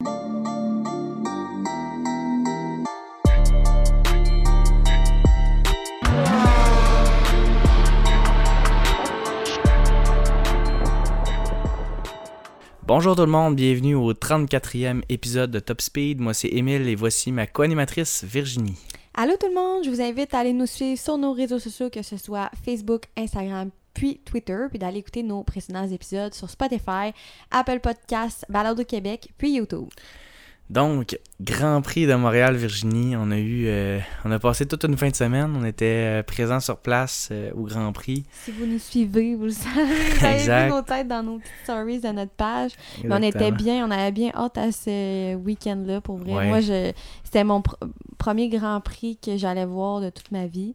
Bonjour tout le monde, bienvenue au 34e épisode de Top Speed. Moi c'est Émile et voici ma co-animatrice Virginie. Allô tout le monde, je vous invite à aller nous suivre sur nos réseaux sociaux, que ce soit Facebook, Instagram, puis Twitter, puis d'aller écouter nos précédents épisodes sur Spotify, Apple Podcasts, Balado Québec, puis YouTube. Donc, Grand Prix de Montréal, Virginie, on a eu, euh, on a passé toute une fin de semaine, on était euh, présents sur place euh, au Grand Prix. Si vous nous suivez, vous le savez, vous avez vu nos têtes dans nos petites stories de notre page. Mais on était bien, on avait bien hâte à ce week-end-là, pour vrai. Moi, je, c'était mon premier Grand Prix que j'allais voir de toute ma vie.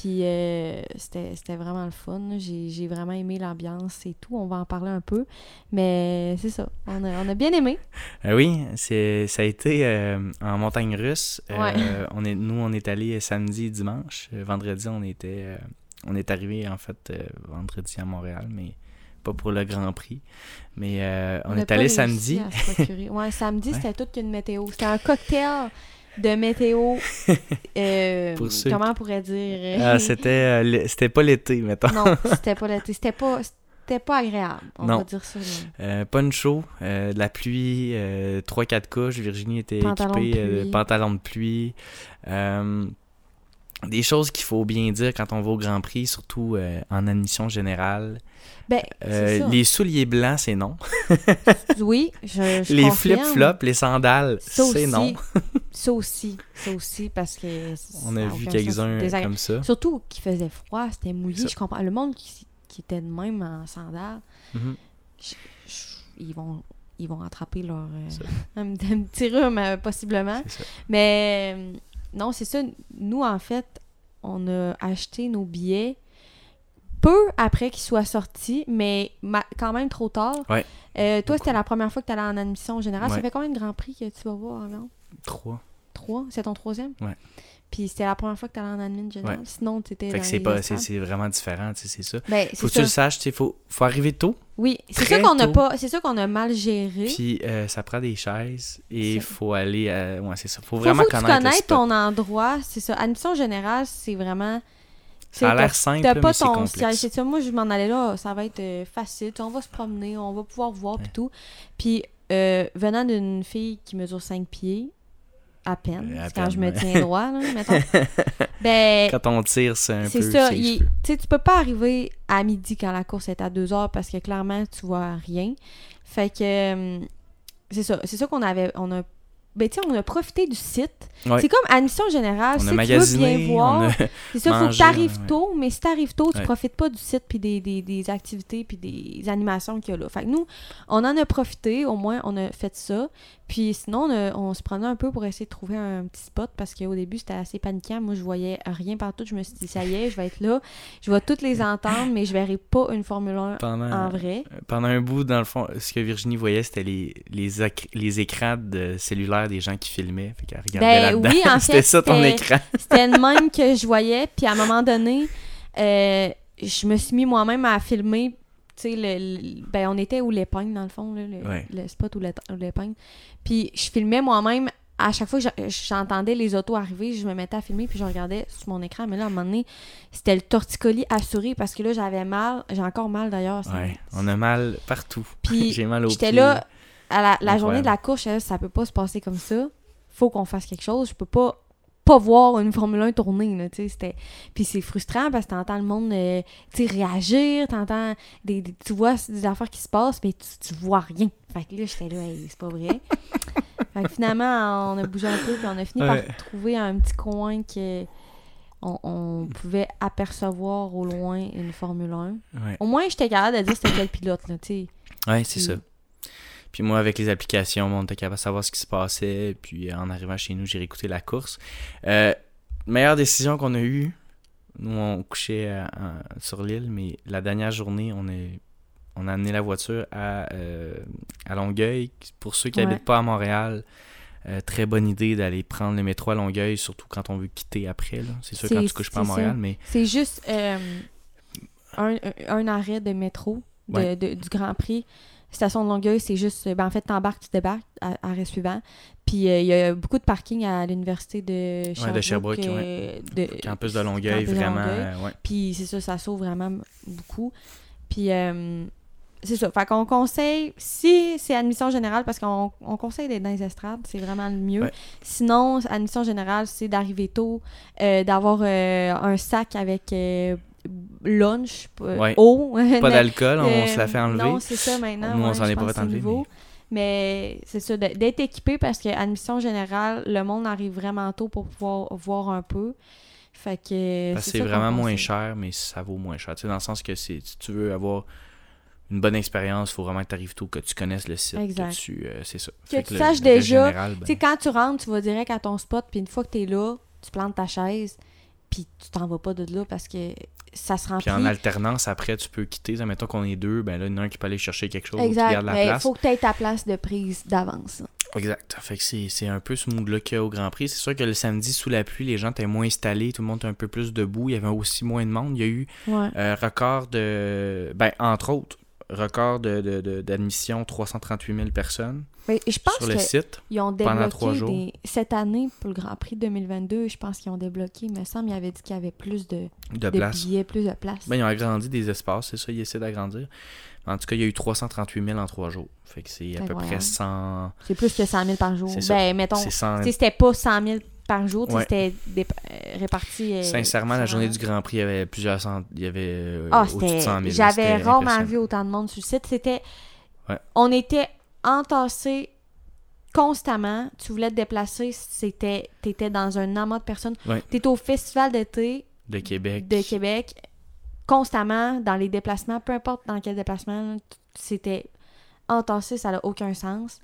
Puis euh, c'était vraiment le fun. J'ai vraiment aimé l'ambiance et tout. On va en parler un peu. Mais c'est ça. On a, on a, bien aimé. Euh, oui, ça a été euh, en montagne russe. on est, nous, on est allé samedi et dimanche. vendredi, on était on est arrivé en fait vendredi à Montréal, mais pas pour le Grand Prix. Mais on, est allé samedi. ouais, samedi, c'était toute une météo. C'était un cocktail de météo. Euh, comment on pourrait dire euh, ah, C'était euh, c'était pas l'été, mettons. non, c'était pas l'été. C'était pas, pas agréable, on va dire ça. chaud, de la pluie, 3-4 couches. Virginie était équipée de pantalon de pluie. Des choses qu'il faut bien dire quand on va au Grand Prix, surtout en admission générale. Ben, euh, les souliers blancs, c'est non. oui, je, je Les flip-flops, les sandales, c'est non. ça aussi, ça aussi, parce que... On a vu quelques-uns comme ça. Surtout qu'il faisait froid, c'était mouillé, je comprends. Le monde qui, était de même en sandales, mhm. ils vont ils vont attraper leur euh, un, petit rhume euh, possiblement. Mais non, c'est ça. Nous, en fait, on a acheté nos billets peu après qu'il soit sorti, mais quand même trop tard. Ouais. Euh, toi, c'était la première fois que tu allais en admission générale. Ça fait combien de Grand Prix que tu vas voir avant? Trois. Trois? C'est ton troisième? Ouais. Puis c'était la première fois que tu allais en admin générale. Sinon, tu étais. Fait que c'est pas, c'est, vraiment différent, tu sais, c'est ça. Ben, faut que tu le saches, tu faut, faut arriver tôt. Oui, c'est ça qu'on a pas, c'est ça qu'on a mal géré. Puis euh, ça prend des chaises et il faut aller, euh, ouais, c'est ça. Faut vraiment faut que connaître, tu connaître ton endroit, c'est ça. Admission générale, c'est vraiment ça a l'air simple, t'as pas ton siège. C'est ça, moi, je m'en allais là, ça va être euh, facile. on va se promener, on va pouvoir voir et tout. Puis, euh, venant d'une fille qui mesure 5 pieds, à peine, quand je me tiens droit, là, mettons. ben, quand on tire, c'est un peu... C'est ça. Tu sais, tu peux pas arriver à midi quand la course est à 2 heures parce que clairement, tu vois rien. Fait que... Euh, c'est ça. C'est ça qu'on avait... On a ben, on a profité du site. C'est comme admission générale. si tu veux bien voir, c'est ça, il faut que tu arrives tôt, mais si tu arrives tôt, tu profites pas du site, puis des, des, des activités, puis des animations qu'il y a là. Fait que nous, on en a profité, au moins, on a fait ça. Puis sinon, on, se prenait un peu pour essayer de trouver un petit spot parce qu'au début, c'était assez paniquant. Moi, je voyais rien partout. Je me suis dit, ça y est, je vais être là. Je vais toutes les entendre, mais je verrai pas une Formule 1 en vrai. Pendant un bout, dans le fond, ce que Virginie voyait, c'était les, les, les écrans de cellulaire des gens qui filmaient. Fait qu'elle regardait ben, oui, en fait, c'était ça ton écran. c'était le même que je voyais. Puis à un moment donné, euh, je me suis mis moi-même à filmer tu sais, le, ben, on était où l'épingle, dans le fond, là, le, spot où l'épingle. Puis je filmais moi-même. À chaque fois que j'entendais les autos arriver, je me mettais à filmer puis je regardais sur mon écran. Mais là, à un moment donné, c'était le torticolis assuré parce que là, j'avais mal. J'ai encore mal d'ailleurs. Ouais, on a mal partout. Puis j'ai mal au J'étais là, à la, journée de la course, ça peut pas se passer comme ça. Faut qu'on fasse quelque chose. Je peux pas pas voir une Formule 1 tourner, là, tu sais, Puis c'est frustrant parce que t'entends le monde, euh, tu réagir, t'entends des, Tu vois des affaires qui se passent, mais tu, vois rien. Fait que là, j'étais là, c'est pas vrai. fait que finalement, on a bougé un peu, puis on a fini par trouver un petit coin que... On, pouvait apercevoir au loin une Formule 1. Au moins, j'étais capable de dire c'était quel pilote, là, tu sais. Ouais, c'est ça. Puis moi, avec les applications, on était capable de savoir ce qui se passait. Puis en arrivant chez nous, j'ai réécouté la course. Euh, meilleure décision qu'on a eue, nous, on couchait euh, sur l'île, mais la dernière journée, on, est, on a amené la voiture à, euh, à Longueuil. Pour ceux qui n'habitent pas à Montréal, très bonne idée d'aller prendre le métro à Longueuil, surtout quand on veut quitter après. C'est sûr quand tu couches pas à Montréal, mais... C'est juste un, un, arrêt de métro du Grand Prix Station de Longueuil, c'est juste. Ben, en fait, t'embarques, tu débarques arrêt suivant. Puis euh, il y a beaucoup de parking à l'université de Sherbrooke. de Sherbrooke, euh, ouais. de- Campus de Longueuil, Campus de vraiment. Longueuil. euh, ouais. Puis c'est ça, ça sauve vraiment beaucoup. Puis euh, c'est ça. Fait qu'on conseille, si c'est admission générale, parce qu'on on conseille d'être dans les estrades, c'est vraiment le mieux. Ouais. Sinon, admission générale, c'est d'arriver tôt, d'avoir un sac avec lunch, Ouais. eau. Pas d'alcool, on Euh, se la fait enlever. Non, c'est ça maintenant. Nous, on s'en est pas fait enlever. Mais c'est ça, d'être équipé parce que admission générale, le monde arrive vraiment tôt pour pouvoir voir un peu. Fait que. C'est vraiment moins cher, mais ça vaut moins cher. Tu sais, dans le sens que si tu veux avoir une bonne expérience, il faut vraiment que tu arrives tôt, que tu connaisses le site. Exact. Que tu, euh, c'est ça. Que Fait tu le- saches le déjà, général, ben, Tu quand tu rentres, tu vas direct à ton spot, puis une fois que t'es là, tu plantes ta chaise, puis tu t'en vas pas de là parce que ça se remplit. Puis en alternance, après, tu peux quitter. Ça, mettons qu'on est deux, ben là, il y en a un qui peut aller chercher quelque chose, qui Exact. garde la Mais il place. faut que tu aies ta place de prise d'avance. Exact. Fait que c'est c'est un peu ce mood-là qu'il y a au Grand Prix. C'est sûr que le samedi, sous la pluie, les gens étaient moins installés, tout le monde était un peu plus debout. Il y avait aussi moins de monde. Il y a eu Ouais. euh, record de. Ben, entre autres, record d'admission, de, de, d'admission 338 000 personnes Mais je pense sur le site. ont pendant trois débloqué jours. des... cette année pour le Grand Prix 2022. Je pense qu'ils ont débloqué. Il me semble il avait dit qu'il y avait plus de, De de place. billets, plus de place. Ben, ils ont agrandi des espaces, c'est ça, ils essaient d'agrandir. En tout cas, il y a eu 338 000 en trois jours. Fait que c'est à peu près 100. C'est plus que 100 000 par jour. Ben, mettons, C'est 100. tu sais, c'était pas 100 000 par jour, Ouais. c'était euh, réparti. euh, Sincèrement, la journée du. Grand Prix, il y avait plusieurs cent... Il y avait euh, Ah, au-dessus de c'était. 100 000. J'avais rarement vu autant de monde sur le site. C'était. Ouais. On était entassés constamment. Tu voulais te déplacer, c'était. T'étais dans un amas de personnes. Ouais. T'étais au festival d'été De Québec. de Québec, constamment, dans les déplacements, peu importe dans quel déplacement, c'était entassé, ça n'a aucun sens.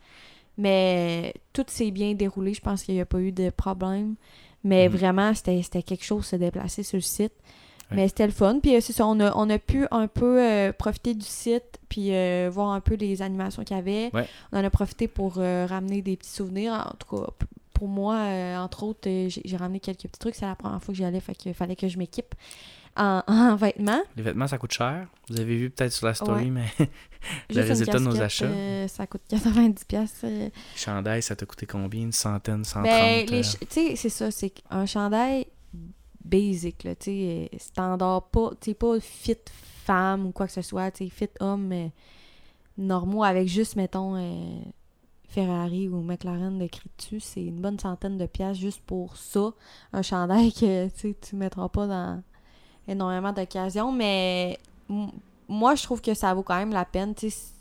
Mais tout s'est bien déroulé, je pense qu'il n'y a pas eu de problème. Mais Mhm. vraiment, c'était quelque chose de se déplacer sur le site. Ouais. Mais c'était le fun. Puis euh, c'est ça, on a, on a pu un peu euh, profiter du site, puis euh, voir un peu les animations qu'il y avait. Ouais. On en a profité pour euh, ramener des petits souvenirs. En tout cas, pour moi, entre autres, j'ai j'ai ramené quelques petits trucs. C'est la première fois que j'y allais, fait qu'il fallait que je m'équipe en, en vêtements. Les vêtements, ça coûte cher. Vous avez vu peut-être sur la story, Ouais. mais une résultat de nos achats. euh, ça coûte 90$. piastres, euh. chandail, ça t'a coûté combien? Une centaine, 130 Ben, euh, tu sais, c'est ça. C'est un chandail basic, là, tu sais, euh, standard, pas, tu pas fit femme ou quoi que ce soit, tu sais, fit homme euh, normaux avec juste, mettons, euh, Ferrari ou McLaren d'écrit dessus, c'est une bonne centaine de piastres juste pour ça. Un chandail que, tu sais, tu mettras pas dans énormément d'occasions, mais moi, je trouve que ça vaut quand même la peine, c'est-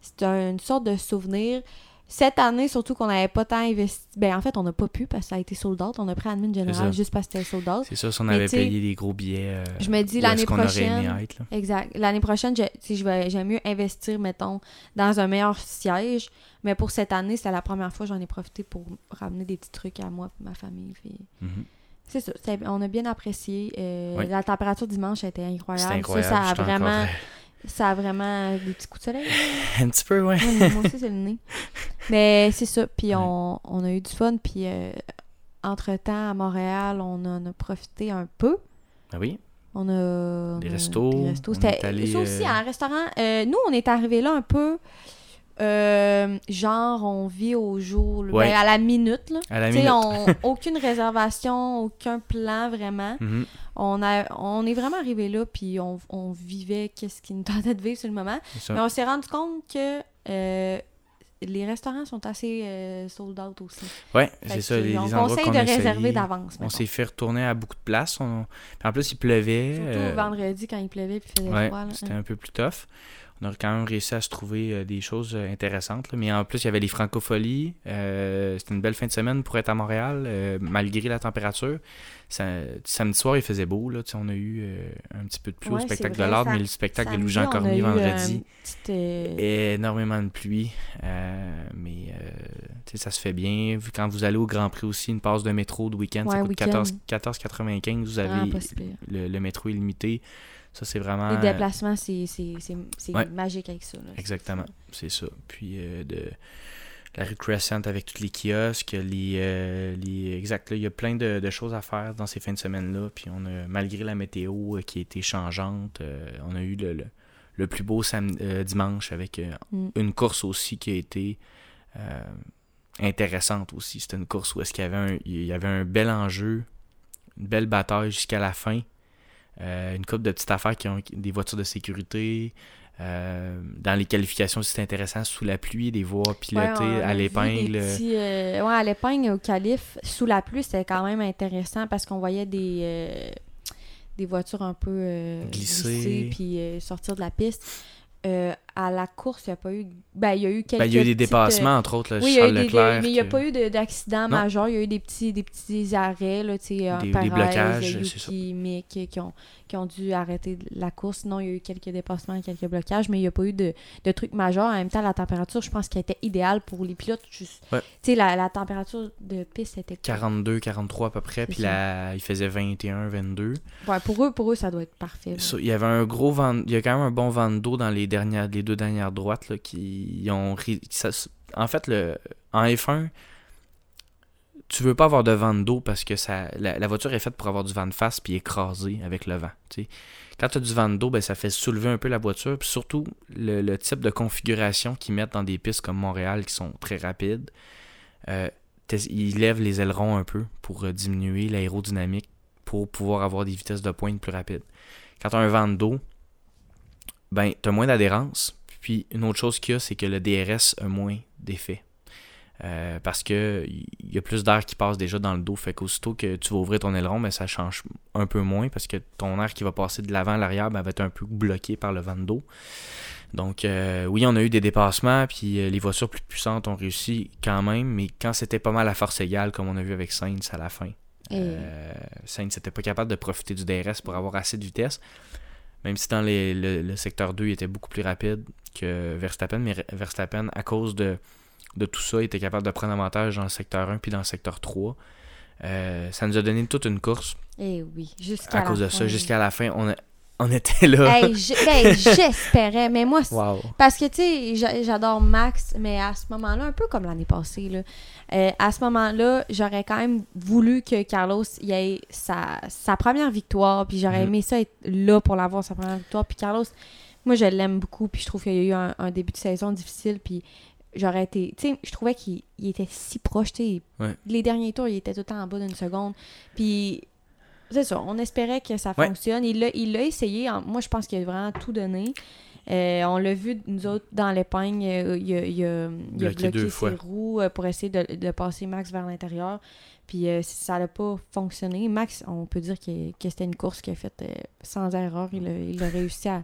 c'est un- une sorte de souvenir. Cette année, surtout qu'on n'avait pas tant investi. Ben, en fait, on n'a pas pu parce que ça a été sold out. On a pris admin général juste parce que c'était sold out. C'est ça, si on Mais avait payé des gros billets. euh, Je me dis l'année aurait prochaine. aimé être, là? Exact. L'année prochaine, j'aime mieux investir, mettons, dans un meilleur siège. Mais pour cette année, c'était la première fois que j'en ai profité pour ramener des petits trucs à moi et ma famille. Puis Mhm. C'est ça. on a bien apprécié. Euh, Oui. La température dimanche était incroyable. Incroyable. Ça, ça, a encore, vraiment, ça a vraiment des petits coups de soleil. Un petit peu, ouais. Ouais, moi aussi, c'est le nez. Mais c'est ça. Puis Ouais. on, on a eu du fun. Puis euh, entre-temps, à Montréal, on en a profité un peu. Ah oui? On a. Des restos, Des restos. C'était ça aussi, un restaurant. euh, nous, on est arrivé là un peu. Euh, genre, on vit au jour, Ouais. ben, à la minute. Là. À la Tu sais, minute. on- aucune réservation, aucun plan vraiment. Mhm. On, a, on est vraiment arrivé là, puis on, on vivait qu'est-ce qui nous tentait de vivre sur le moment. Mais on s'est rendu compte que euh, les restaurants sont assez euh, sold out aussi. Fait c'est ça. Les, on les conseille de réserver d'avance. On s'est fait retourner à beaucoup de places. On... En plus, il pleuvait. Surtout vendredi quand il pleuvait puis faisait Ouais, c'était un peu plus tough. On a quand même réussi à se trouver euh, des choses euh, intéressantes. là. Mais en plus, il y avait les francopholies. Euh, c'était une belle fin de semaine pour être à Montréal, euh, malgré la température. Ça- samedi soir, il faisait beau. Là. On a eu euh, un petit peu de pluie Ouais, au spectacle vrai, de l'Ordre, ça- mais le spectacle de Louis-Jean Cormier vendredi. petite, Énormément de pluie, mais ça se fait bien. Quand vous allez au Grand Prix aussi, une passe de métro de week-end, ça coûte week-end. 14 14,95. Vous vraiment avez le, le métro illimité. Ça, c'est vraiment. Les déplacements, c'est Ouais. magique avec ça. là. Exactement, c'est ça. Puis euh, de la rue Crescent avec tous les kiosques, les, euh, les exact, là, il y a plein de, de choses à faire dans ces fins de semaine-là. Puis on a, malgré la météo euh, qui a été changeante, euh, on a eu le, le, le plus beau euh, dimanche avec euh, Mm. une course aussi qui a été euh, intéressante aussi. C'était une course où est-ce qu'il y avait un, il y avait un bel enjeu, une belle bataille jusqu'à la fin. Euh, une couple de petites affaires qui ont des voitures de sécurité. euh, dans les qualifications, c'était intéressant sous la pluie, des voies pilotées Ouais, à l'épingle. euh, ouais, à l'épingle, au calife, sous la pluie, c'était quand même intéressant parce qu'on voyait des, euh, des voitures un peu Glisser. glisser puis sortir de la piste. Euh, à la course, il n'y a pas eu. Ben, il y a eu quelques. Ben, il y a eu des petites, dépassements, entre autres, là, Oui, il y a eu Charles des, Leclerc. mais il n'y a pas eu de- d'accident majeur. Il y a eu des petits, des petits arrêts, là, tu sais, euh, Des- des blocages, c'est ça. Mick, qui ont, qui ont dû arrêter la course. Sinon, il y a eu quelques dépassements, quelques blocages, mais il n'y a pas eu de, de trucs majeurs. En même temps, la température, je pense qu'elle était idéale pour les pilotes. Juste, Ouais. Tu sais, la, la température de piste était... 42, 43 à peu près, puis là, il faisait 21, 22. Ouais, pour eux, pour eux, ça doit être parfait. Il y avait un gros vent, il y a quand même un bon vent d'eau dans les dernières, les deux dernières droites là, qui ont, en fait le, en F1, tu veux pas avoir de vent d'eau parce que la, voiture est faite pour avoir du vent de face puis écraser avec le vent. Quand tu as du vent d'eau, ben, ça fait soulever un peu la voiture, puis surtout le, type de configuration qu'ils mettent dans des pistes comme Montréal qui sont très rapides. euh, ils lèvent les ailerons un peu pour euh, diminuer l'aérodynamique pour pouvoir avoir des vitesses de pointe plus rapides. Quand tu as un vent d'eau, ben, tu as moins d'adhérence. Puis une autre chose qu'il y a, c'est que le DRS a moins d'effet. Euh, parce que il y a plus d'air qui passe déjà dans le dos. Fait qu'aussitôt que tu vas ouvrir ton aileron, ben, ça change un peu moins parce que ton air qui va passer de l'avant à l'arrière ben, va être un peu bloqué par le vent d'eau. Donc euh, oui, on a eu des dépassements, puis euh, les voitures plus puissantes ont réussi quand même, mais quand c'était pas mal à force égale, comme on a vu avec Sainz à la fin, Sainz n'était pas capable de profiter du DRS pour avoir assez de vitesse. Même si dans les- le, le secteur 2, il était beaucoup plus rapide que Verstappen, mais Verstappen, à cause de, de tout ça, il était capable de prendre avantage dans le secteur 1 puis dans le secteur 3. Euh, ça nous a donné toute une course Eh oui, jusqu'à à la cause de fin. ça. Jusqu'à la fin, on, a- on était là. Hey, ben, j'espérais, mais moi, Wow. Parce que, tu sais, j'a- j'adore Max, mais à ce moment-là, un peu comme l'année passée, là, euh, à ce moment-là, j'aurais quand même voulu que Carlos y ait sa, sa première victoire, puis j'aurais Mhm. aimé ça être là pour l'avoir, sa première victoire. Puis Carlos, moi, je l'aime beaucoup, puis je trouve qu'il y a eu un, un début de saison difficile, puis j'aurais été... Tu sais, je trouvais qu'il il était si proche, tu sais. Ouais. Les derniers tours, il était tout le temps en bas d'une seconde, puis... C'est ça, on espérait que ça Ouais. fonctionne. Il l'a il l'a essayé. Moi, je pense qu'il a vraiment tout donné. Euh, on l'a vu, nous autres, dans l'épingle, euh, il, a, il il a Bloqué fois. ses roues euh, pour essayer de, de passer Max vers l'intérieur. Puis euh, ça n'a pas fonctionné. Max, on peut dire que, que c'était une course qu'il a faite euh, sans erreur. Il a, il a réussi à,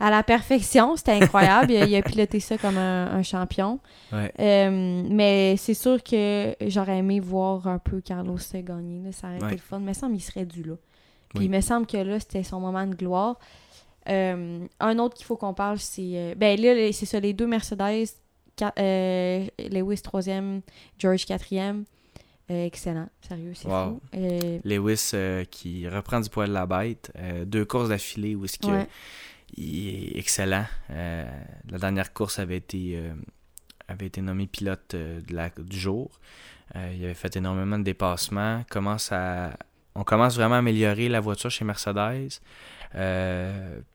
à la perfection. C'était incroyable. il, a, il a piloté ça comme un, un champion. Ouais. Euh, mais c'est sûr que j'aurais aimé voir un peu Carlos gagner. là. Ça aurait Ouais. été le fun. Mais il me semble qu'il serait dû là. Puis Oui. il me semble que là, c'était son moment de gloire. Euh, un autre qu'il faut qu'on parle, c'est. euh, ben là, c'est ça, les deux Mercedes. euh, Lewis 3e, George 4e. Euh, excellent, sérieux, c'est Wow. fou. Euh, Lewis euh, qui reprend du poil de la bête. Deux courses d'affilée où est-ce que ouais. Il est excellent. Euh, la dernière course avait été, euh, avait été nommé pilote euh, de la, du jour. Euh, il avait fait énormément de dépassements. Commence à, on commence vraiment à améliorer la voiture chez Mercedes.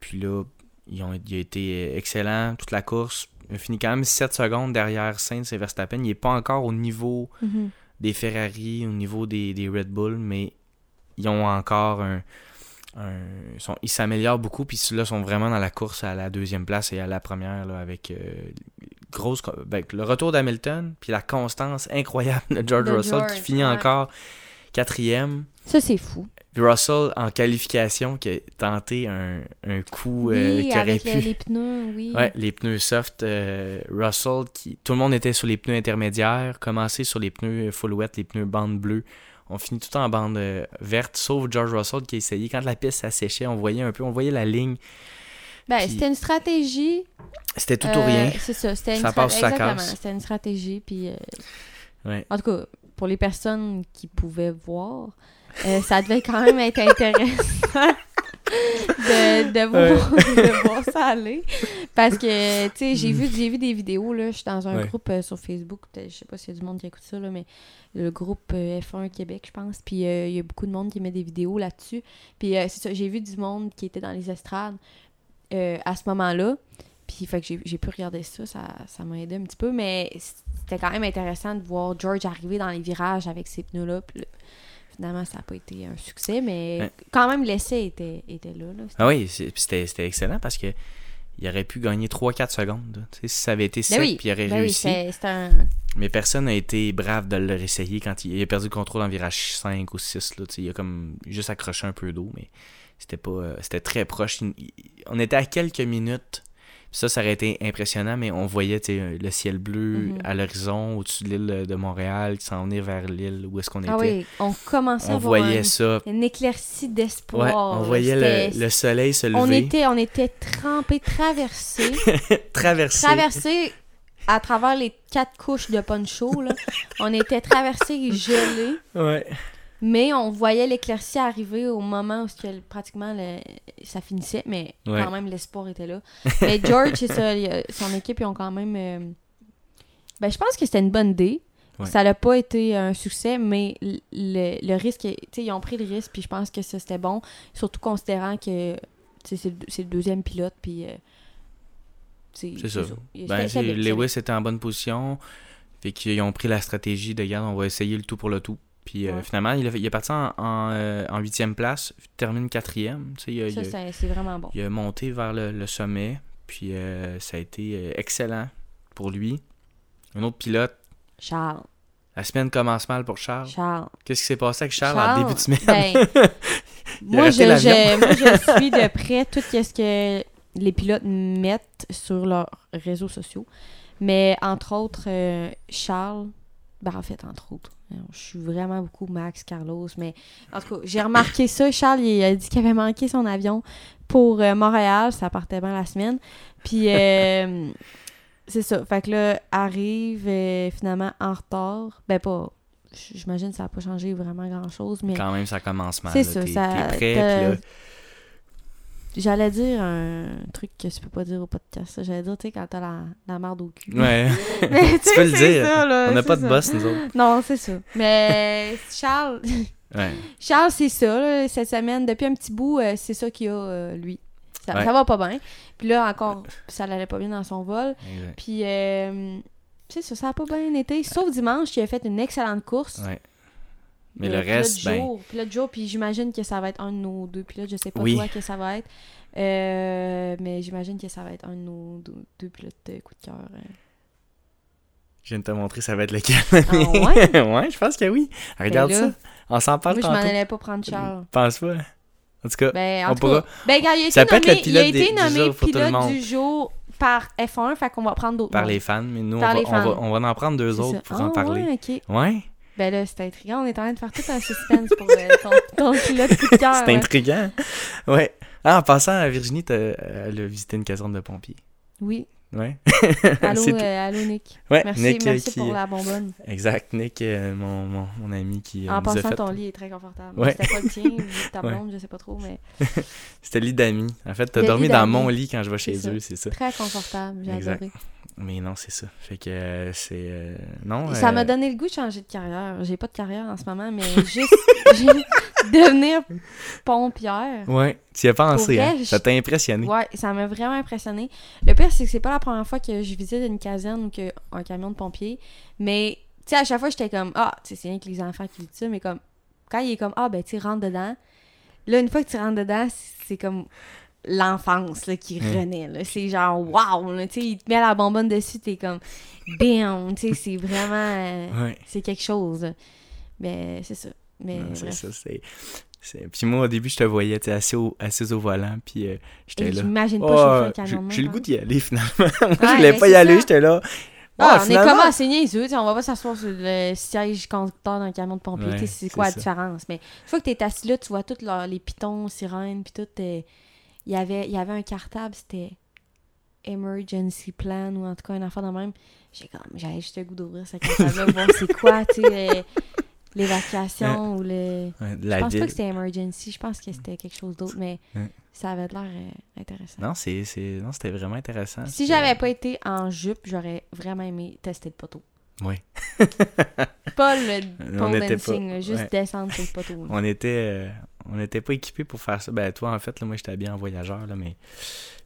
Puis là, il a été excellent toute la course. Il a fini quand même 7 secondes derrière Sainz et Verstappen. Il n'est pas encore au niveau Mhm. des Ferrari, au niveau des, des Red Bull, mais ils ont encore un. Un- ils sont- ils s'améliorent beaucoup, puis là, sont vraiment dans la course à la deuxième place et à la première, là, avec euh, grosse, ben, le retour d'Hamilton, puis la constance incroyable de George De Russell qui finit ouais. encore quatrième. Ça, c'est fou. Puis Russell en qualification qui a tenté un, un coup euh, oui, qui aurait avec pu. le- les pneus, oui. Ouais, les pneus soft. euh, Russell, qui, tout le monde était sur les pneus intermédiaires, commencé sur les pneus full wet, les pneus bande bleue. On finit tout en bande euh, verte, sauf George Russell qui a essayé. Quand la piste s'asséchait, on voyait un peu, on voyait la ligne. Ben, Puis- c'était une stratégie. C'était tout ou euh, rien. C'est ça, c'était une Ça passe ou ça Exactement, casse. c'était une stratégie. Puis, euh, Ouais. en tout cas, pour les personnes qui pouvaient voir, euh, ça devait quand même être intéressant de, de, voir, de voir ça aller. Parce que, tu sais, j'ai vu, j'ai vu des vidéos, là, je suis dans un Ouais. groupe euh, sur Facebook, je sais pas s'il y a du monde qui écoute ça, là, mais le groupe euh, F1 Québec, je pense, puis euh, il y a beaucoup de monde qui met des vidéos là-dessus. Puis euh, c'est ça, j'ai vu du monde qui était dans les estrades, à ce moment-là. Puis, fait que j'ai, pu regarder ça, ça, ça m'a aidé un petit peu, mais c'était quand même intéressant de voir George arriver dans les virages avec ces pneus-là. Puis finalement, ça n'a pas été un succès, mais quand même, l'essai était, était là. là. Ah oui, c'était excellent parce que il aurait pu gagner 3-4 secondes. si ça avait été sec, Ben oui, puis il aurait ben réussi. un... Mais personne n'a été brave de le réessayer quand il, il a perdu le contrôle en virage 5 ou 6. Là, il a comme juste accroché un peu d'eau, mais c'était pas euh, c'était très proche. Il- il- on était à quelques minutes. Ça, ça aurait été impressionnant, mais on voyait le ciel bleu Mhm. à l'horizon au-dessus de l'île de Montréal qui s'en venait vers l'île où est-ce qu'on était. Ah oui, on commençait à on voir voyait un- ça. une éclaircie Ouais, d'espoir. on voyait le, le soleil se lever, On était, on était trempés, traversés, traverser. traversés à travers les quatre couches de poncho. Là. On était traversés et gelés, Ouais. Mais on voyait l'éclaircie arriver au moment où que, pratiquement le- ça finissait, mais Ouais. quand même l'espoir était là. Mais George et ça, son équipe, ils ont quand même... euh, Ben, je pense que c'était une bonne idée. Ouais. Ça n'a pas été un succès, mais le, le- risque, ils ont pris le risque, puis je pense que ça c'était bon, surtout considérant que c'est le, deuxième pilote, puis. euh, c'est ça. Ben, Lewis était en bonne position. Fait qu'ils ont pris la stratégie de garde, on va essayer le tout pour le tout. Puis euh, Ouais. finalement, il, a- il est parti en, euh, en huitième place, termine quatrième. Ça, c'est vraiment bon. il a monté vers le, le sommet. Puis euh, ça a été excellent pour lui. Un autre pilote. Charles. La semaine commence mal pour Charles. Charles. Qu'est-ce qui s'est passé avec Charles, en début de semaine? ben, moi, je, l'avion. je- moi, je suis de près tout ce que les pilotes mettent sur leurs réseaux sociaux. Mais entre autres, euh, Charles, ben en fait, entre autres, je suis vraiment beaucoup Max, Carlos, mais en tout cas, j'ai remarqué ça. Charles, il a dit qu'il avait manqué son avion pour euh, Montréal, ça partait bien la semaine. Puis, euh, c'est ça. Fait que là, arrive euh, finalement en retard. Ben pas, j'imagine que ça n'a pas changé vraiment grand-chose, mais... Quand même, ça commence mal. C'est ça, T'es- prêt, puis là, J'allais dire un truc que tu peux pas dire au podcast. J'allais dire, tu sais, quand t'as la, la marde au cul. Ouais. Mais tu peux le dire. ça, là, On n'a pas de boss, nous autres. Non, c'est ça. Mais Charles, Ouais. Charles, c'est ça, là, cette semaine. Depuis un petit bout, euh, c'est ça qu'il a, euh, lui. Ça, Ouais. ça va pas bien. Puis là, encore, ça l'allait pas bien dans son vol. Exact. Puis, euh, c'est ça, ça a pas bien été. Sauf dimanche, il a fait une excellente course. Ouais. Mais Euh, le pilote reste, ben. jour, pilote jour, puis j'imagine que ça va être un de nos deux pilotes. Je sais pas Oui. toi que ça va être. Euh, mais j'imagine que ça va être un de nos deux, deux pilotes de coup de cœur. euh. Je viens de te montrer, ça va être lequel. Ah ouais? ouais, je pense que oui. Regarde Ben là, ça. On s'en parle Moi, je m'en allais pas prendre Charles. Pense pas. En tout cas, Ben, en on tout pourra- cas, ben, regarde, il a été nommé, il a pilote été nommé pilote du jour par F1, fait qu'on va prendre d'autres par noms. les fans, mais nous, on va, on, va, on va en prendre deux autres ça. pour Ah, en parler. Ouais, ok. Ouais, Ben là, c'est intriguant. On est en train de faire tout un suspense pour euh, ton, ton pilote coup de cœur. c'est intriguant. Ouais. Ah, en passant, Virginie, t'as- elle a visité une caserne de pompiers. Oui. Ouais. Allô, euh, allô Nick. Ouais, Merci, Nick, euh, merci qui- pour la bonbonne. Exact, Nick, euh, mon, mon, mon ami qui En nous a passant, fait... ton lit est très confortable. Ouais. C'était pas le tien, ou ta Ouais. blonde, je sais pas trop, mais C'était le lit d'amis. En fait, t'as dormi dans mon lit quand je vais chez eux, c'est ça. très confortable. J'ai adoré. Mais non, c'est ça. Fait que euh, c'est... euh, non, Ça euh, m'a donné le goût de changer de carrière. J'ai pas de carrière en ce moment, mais juste j'ai- devenir pompière. Ouais, tu y as pensé, hein? Ça t'a impressionné. Ouais, ça m'a vraiment impressionné. Le pire, c'est que c'est pas la première fois que je visite une caserne ou que un camion de pompiers. Mais, tu sais, à chaque fois, j'étais comme, ah, c'est rien que les enfants qui ça, mais comme, quand il est comme, ah, ben, tu sais, rentre dedans. Là, une fois que tu rentres dedans, c'est comme l'enfance là, qui Mm. renaît. là. C'est genre, waouh, tu sais, il te met la bonbonne dessus, t'es comme, bam, tu sais, c'est vraiment. euh, Ouais. c'est quelque chose. Mais c'est ça. Mais c'est ça, c'est... Puis moi, au début, je te voyais, tu assis au, assis au volant, puis euh, j'étais là. j'imagine pas Oh, chauffer un j'ai le même, goût hein. d'y aller, finalement. moi, je voulais pas y aller, j'étais là. Ah, on est comme assez tu sais, on va pas s'asseoir sur le siège conducteur d'un camion de pompiers, Ouais, tu c'est quoi la ça. différence? Mais une fois que t'es assis là, tu vois tous les pitons, sirènes, puis tout. Il y avait, il y avait un cartable, c'était Emergency Plan, ou en tout cas un affaire de même. J'ai comme, j'avais juste le goût d'ouvrir ce cartable-là, voir c'est quoi, tu sais, euh, l'évacuation ou le... De Je la pense ville. pas que c'était Emergency, je pense que c'était quelque chose d'autre, mais ça avait l'air euh, intéressant. Non, c'est, non, c'était vraiment intéressant. Si j'avais pas été en jupe, j'aurais vraiment aimé tester le poteau. Oui. Pas le pole dancing, pas- juste ouais. descendre sur le poteau. là. On était... euh, on n'était pas équipés pour faire ça. Ben, toi, en fait, là, moi, j'étais bien en voyageur, là, mais...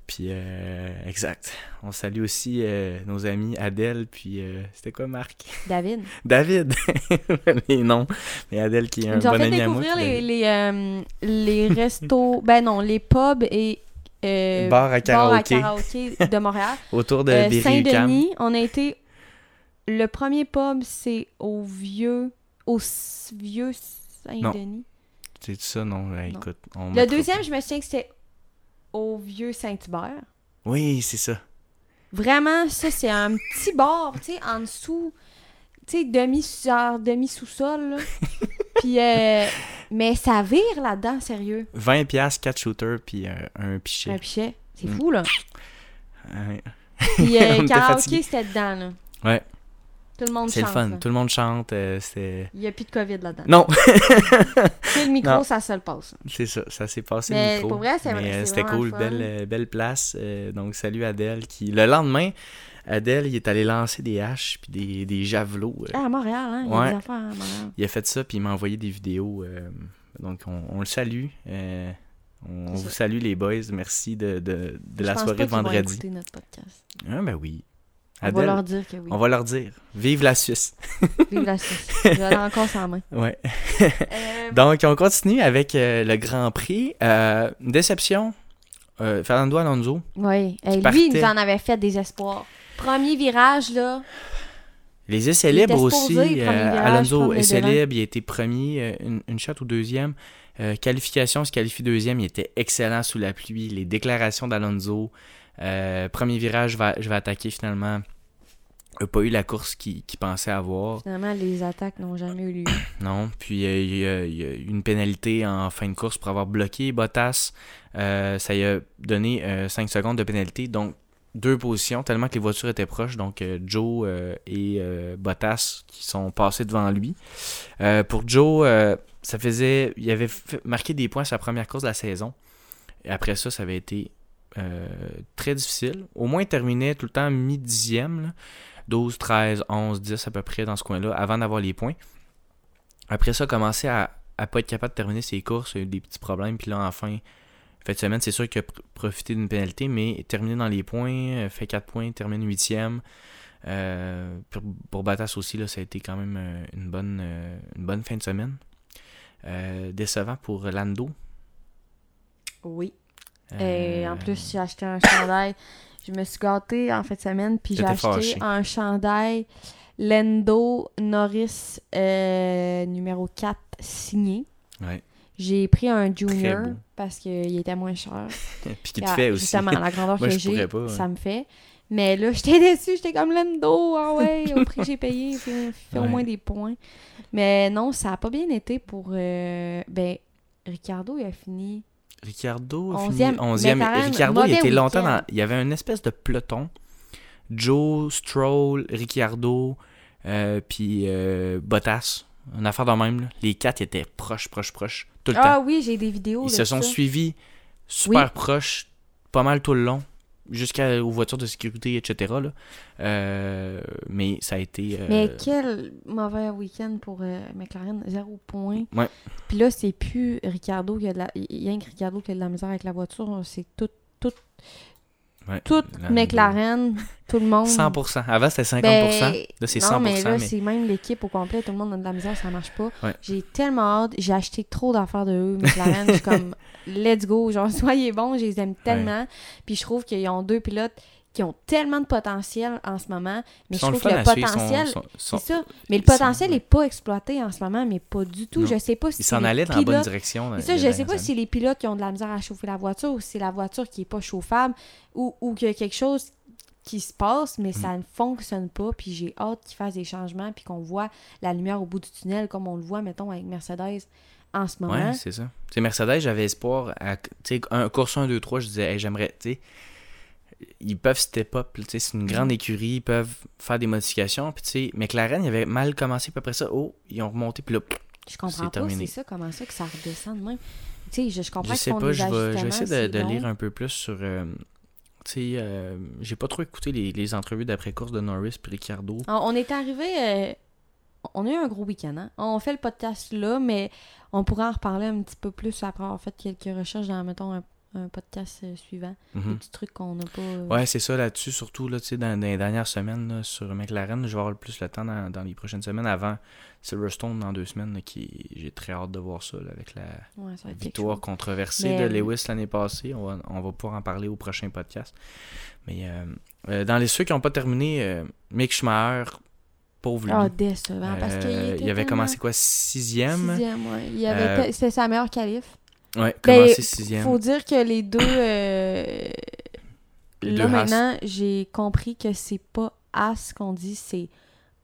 Puis, euh, exact. On salue aussi euh, nos amis Adèle, puis euh, c'était quoi Marc? David. David Les noms. Mais Adèle qui est un bon fait ami à moi. découvrir les, les, euh, les restos, ben non, les pubs et euh, bar à bars à karaoké karaoké de Montréal. autour de Euh. Saint-Denis, on a été. Le premier pub, c'est au vieux. Au vieux Saint-Denis. C'est ça, non? Là, Non. écoute. on Le deuxième, je me souviens que c'était au vieux Saint-Hubert. Oui, c'est ça. Vraiment, ça, c'est un petit bar, tu sais, en dessous. Tu sais, demi, demi-sous-sol, là. Puis, euh, mais ça vire là-dedans, sérieux. 20 piastres, 4 shooters, puis euh, un pichet. Un pichet. C'est Mm. fou, là. Puis, euh, karaoké, c'était dedans, là. Ouais. Tout le monde C'est le chante. fun. là. Tout le monde chante. euh, c'est... Il n'y a plus de COVID là-dedans. Non, C'est le micro, Non. ça se le passe. c'est ça. Ça s'est passé Mais le micro. pour vrai, c'est- euh, C'était cool. fun. Belle, euh, belle place. euh, donc, salut Adèle. Qui... Le lendemain, Adèle, il est allé lancer des haches puis des, des javelots. euh. Ah, à Montréal, hein? Il y a Ouais. des affaires à Montréal. Il a fait ça, puis il m'a envoyé des vidéos. euh, donc, on, on le salue. euh, on vous salue, les boys. Merci de, de, de la soirée de vendredi. notre podcast. Ah, ben oui. On va leur dire que oui. on va leur dire. Vive la Suisse. Vive la Suisse. Je l'ai encore sans main. Ouais. Euh, Donc, on continue avec euh, le Grand Prix. Euh, déception. euh, Fernando Alonso. oui. Lui, partait. il nous en avait fait des espoirs. Premier virage, là. Les essais était libres aussi. euh, virage, Alonso, prendre le essai devant. libre, il a été premier, une, une shot ou deuxième. Euh, qualification, se qualifie deuxième, il était excellent sous la pluie. Les déclarations d'Alonso. Euh, premier virage, je vais, je vais attaquer finalement. n'a pas eu la course qu'il pensait avoir. Finalement, les attaques n'ont jamais eu lieu. Non. Puis euh, il y, a, il y a eu une pénalité en fin de course pour avoir bloqué Bottas. Euh, ça lui a donné 5 secondes de pénalité. Donc, deux positions, tellement que les voitures étaient proches. Donc, Joe et Bottas qui sont passés devant lui. Pour Joe, ça faisait. Il avait marqué des points sa première course de la saison. Et après ça, ça avait été euh, très difficile. Au moins, il terminait tout le temps mi-dixième. là. 12, 13, 11, 10 à peu près dans ce coin-là, avant d'avoir les points. Après ça, commencer à, à pas être capable de terminer ses courses, il y a eu des petits problèmes. Puis là, enfin, fin de semaine, c'est sûr qu'il a pr- profité d'une pénalité, mais terminé dans les points, euh, fait 4 points, termine 8e. Euh, pour, pour Bottas aussi, là, ça a été quand même une, bonne, une bonne fin de semaine. Décevant pour Lando. Oui. Euh, Et en plus, j'ai acheté un chandail. Je me suis gâtée en fin de semaine, puis j'ai acheté un chandail Lendo Norris euh, numéro 4 signé. Ouais. J'ai pris un junior parce qu'il était moins cher. Puis qui te Ah, fait aussi. Justement, la grandeur Moi, que j'ai, ouais. ça me fait. Mais là, j'étais déçue. J'étais comme Lendo. Ah ouais, au prix que j'ai payé, il fait, fait au moins des points. Mais non, ça a pas bien été pour. euh, ben, Ricardo, il a fini. Ricardo Onzième. fini 11e. McLaren, Ricardo, il était longtemps dans. Il y avait une espèce de peloton. Joe, Stroll, Ricardo, euh, puis euh, Bottas. Une affaire de même. là. Les quatre étaient proches, proches, proches. Tout le Ah temps. oui, j'ai des vidéos. Ils se sont ça. suivis super Oui. proches, pas mal tout le long, jusqu'aux voitures de sécurité, etc. là. Euh, mais ça a été. euh, Mais quel mauvais week-end pour euh, McLaren, zéro point. Ouais. Puis là, c'est plus Ricardo qui a de la. Il y a rien que Ricardo qui a de la misère avec la voiture. C'est tout, tout, ouais, tout la- McLaren, tout le monde. 100%. Avant, c'était 50%. Ben, là, c'est non, 100%. mais là, mais- c'est même l'équipe au complet. Tout le monde a de la misère, ça marche pas. Ouais. J'ai tellement hâte. J'ai acheté trop d'affaires de eux, McLaren. je suis comme, let's go. Genre, soyez bons, je les aime tellement. Puis je trouve qu'ils ont deux pilotes qui ont tellement de potentiel en ce moment. Mais je trouve que le potentiel. sont- sont- C'est ça. Mais le potentiel n'est pas exploité en ce moment, mais pas du tout. Non. Je sais pas si Ils s'en allaient dans la bonne direction. C'est ça, je sais pas si c'est les pilotes qui ont de la misère à chauffer la voiture ou si c'est la voiture qui est pas chauffable ou, ou qu'il y a quelque chose qui se passe, Mm. mais ça ne fonctionne pas. Puis j'ai hâte qu'ils fassent des changements puis qu'on voit la lumière au bout du tunnel comme on le voit, mettons, avec Mercedes en ce moment. Ouais, c'est ça. C'est Mercedes, j'avais espoir. À, un course 1, 2, 3, je disais, Hey, j'aimerais, ils peuvent step up. C'est une grande écurie, ils peuvent faire des modifications. Puis, tu sais, McLaren, il avait mal commencé, puis après ça, oh, ils ont remonté, puis là, je comprends c'est pas, terminé. c'est ça, comment ça que ça redescend de même. Tu sais, je, je comprends je sais pas, je vais, je vais essayer de, lire un peu plus sur. euh, tu sais, euh, j'ai pas trop écouté les, les entrevues d'après-course de Norris puis Ricardo. On on est arrivé. euh, on a eu un gros week-end. Hein? On fait le podcast là, mais on pourra en reparler un petit peu plus après avoir fait quelques recherches dans, mettons, un un podcast euh, suivant. Mhm. Des petits trucs qu'on n'a pas. euh, Ouais, c'est ça là-dessus, surtout là, dans, dans les dernières semaines là, sur McLaren. Je vais avoir plus le temps dans, dans les prochaines semaines avant Silverstone dans deux semaines. là, qui J'ai très hâte de voir ça là, avec la ouais, ça victoire controversée Mais, de Lewis l'année passée. On va, on va pouvoir en parler au prochain podcast. Mais euh, euh, dans les ceux qui n'ont pas terminé, euh, Mick Schumacher, pauvre lui. Ah, décevant. Parce qu'il Euh, était il avait tellement- commencé quoi Sixième? Sixième, ouais. Il avait Euh, C'était sa meilleure qualif. Ouais, Ben, commencé sixième. Faut dire que les deux. euh, Les Là, deux Haas. maintenant, j'ai compris que c'est pas As qu'on dit, c'est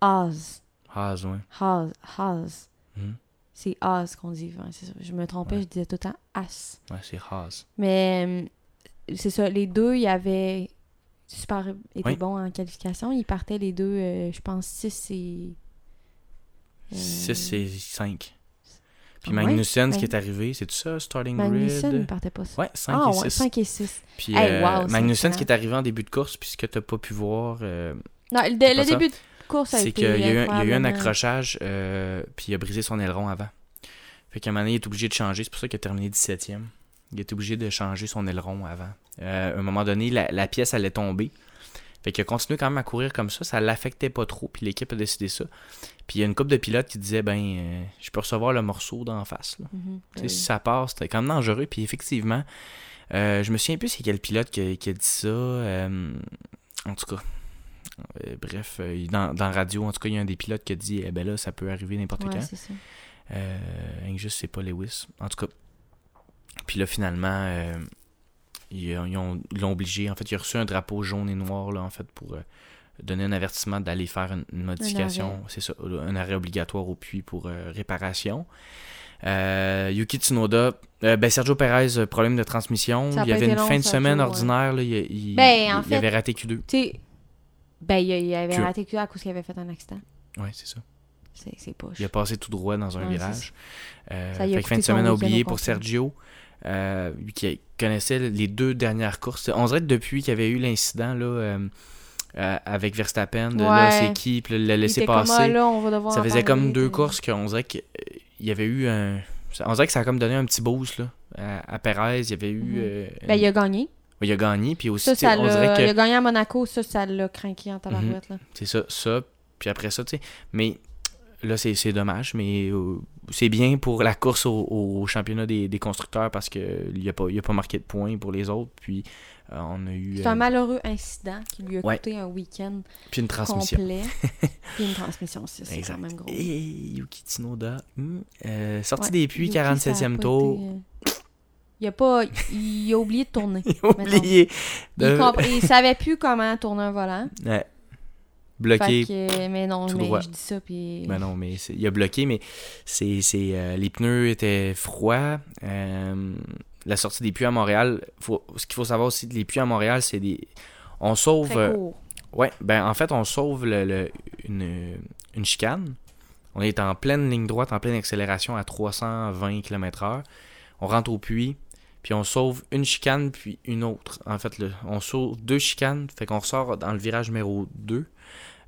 Haas. Haas, ouais. Haas. Haas. Mhm. C'est Haas qu'on dit. Ouais, c'est ça. Je me trompais, Ouais. je disais tout le temps As. Ouais, c'est Haas. Mais euh, c'est ça, les deux, ils avaient super été Oui. bons en qualification. Ils partaient les deux, euh, je pense, 6 et. euh, 6 et 5. Puis ah ouais? Magnussen, ce qui Mag- est arrivé, c'est tout ça, starting Magnussen, il grid. partait pas ça. Ouais, 5 ah et ouais, 6. 5 et 6. Puis Hey, euh, wow, Magnussen, ce qui est arrivé en début de course, puis ce que tu pas pu voir, Non, le, début de course a c'est qu'il y, a eu un- il y a eu un incroyablement- accrochage, puis il a brisé son aileron avant. Fait qu'à un moment donné, il est obligé de changer. C'est pour ça qu'il a terminé 17e. Il est obligé de changer son aileron avant. Euh, à un moment donné, la, la pièce allait tomber. Fait qu'il a continué quand même à courir comme ça. Ça l'affectait pas trop. Puis l'équipe a décidé ça. Puis il y a une couple de pilotes qui disaient ben, euh, je peux recevoir le morceau d'en face. là. Mhm, oui. Si ça passe, c'était quand même dangereux. Puis effectivement, euh, je me souviens plus c'est quel pilote qui, qui a dit ça. en tout cas, bref, dans, dans la radio, en tout cas, il y a un des pilotes qui a dit eh ben là, ça peut arriver n'importe Ouais, quand. c'est ça. Euh, juste, c'est pas Lewis. En tout cas. Puis là, finalement, euh, ils, ils ont- ils l'ont obligé. En fait, il a reçu un drapeau jaune et noir, là, en fait, pour euh, donner un avertissement d'aller faire une, une modification. C'est ça, un arrêt obligatoire au puits pour euh, réparation. Euh, Yuki Tsunoda, euh, ben Sergio Perez, euh, problème de transmission. Ça a il y avait une long, fin de semaine ordinaire. Là, il, il- Ben, en il fait- avait raté Q2. Tu sais, ben, il, avait raté que à cause qu'il avait fait un accident. Ouais, c'est ça. C'est c'est. Il a passé tout droit dans un Ouais, virage. Euh, Ça y a fait que fin de semaine à oublier pour. Sergio, euh, qui connaissait les deux dernières courses. On dirait que depuis qu'il y avait eu l'incident là, euh, euh, avec Verstappen, de là, Ouais. c'est qui, puis là, il l'a Il laissé était comme, passer. ah, là, on va devoir ça faisait comme deux courses qu'on dirait qu'il y avait eu un. On dirait que ça a comme donné un petit boost là, à, à Perez. Il y avait eu. Mhm. Ben, il a gagné. il a gagné, puis aussi, Ça, ça on Il a gagné à Monaco, ça, ça l'a craqué en tabarouette, là. c'est ça, ça, puis après ça, tu sais. Mais là, c'est c'est dommage, mais c'est bien pour la course au, au championnat des, des constructeurs parce qu'il n'a pas, il a pas marqué de points pour les autres. Puis euh, on a eu. C'est euh, un malheureux incident qui lui a Ouais. coûté un week-end puis une transmission. complet. Puis une transmission aussi, c'est quand même gros. Et Yuki Tsunoda, hmm, euh, sorti Ouais, des puits, Yuki, ça a 47e pas tour. été, Il a pas. Il a oublié de tourner. Oublié. Il, de- compre- il savait plus comment tourner un volant. Ouais. Bloqué. Que, mais non, tout mais droit. je dis ça, puis. Ben non, mais il a bloqué, mais c'est, c'est, euh, les pneus étaient froids. Euh, la sortie des puits à Montréal, faut, ce qu'il faut savoir aussi, les puits à Montréal, c'est des. On sauve. Très euh, court. ouais, ben en fait, on sauve le, le- une, une chicane. On est en pleine ligne droite, en pleine accélération à 320 km/h. On rentre au puits, puis on sauve une chicane, puis une autre. En fait, le- on sauve deux chicanes, fait qu'on ressort dans le virage numéro 2.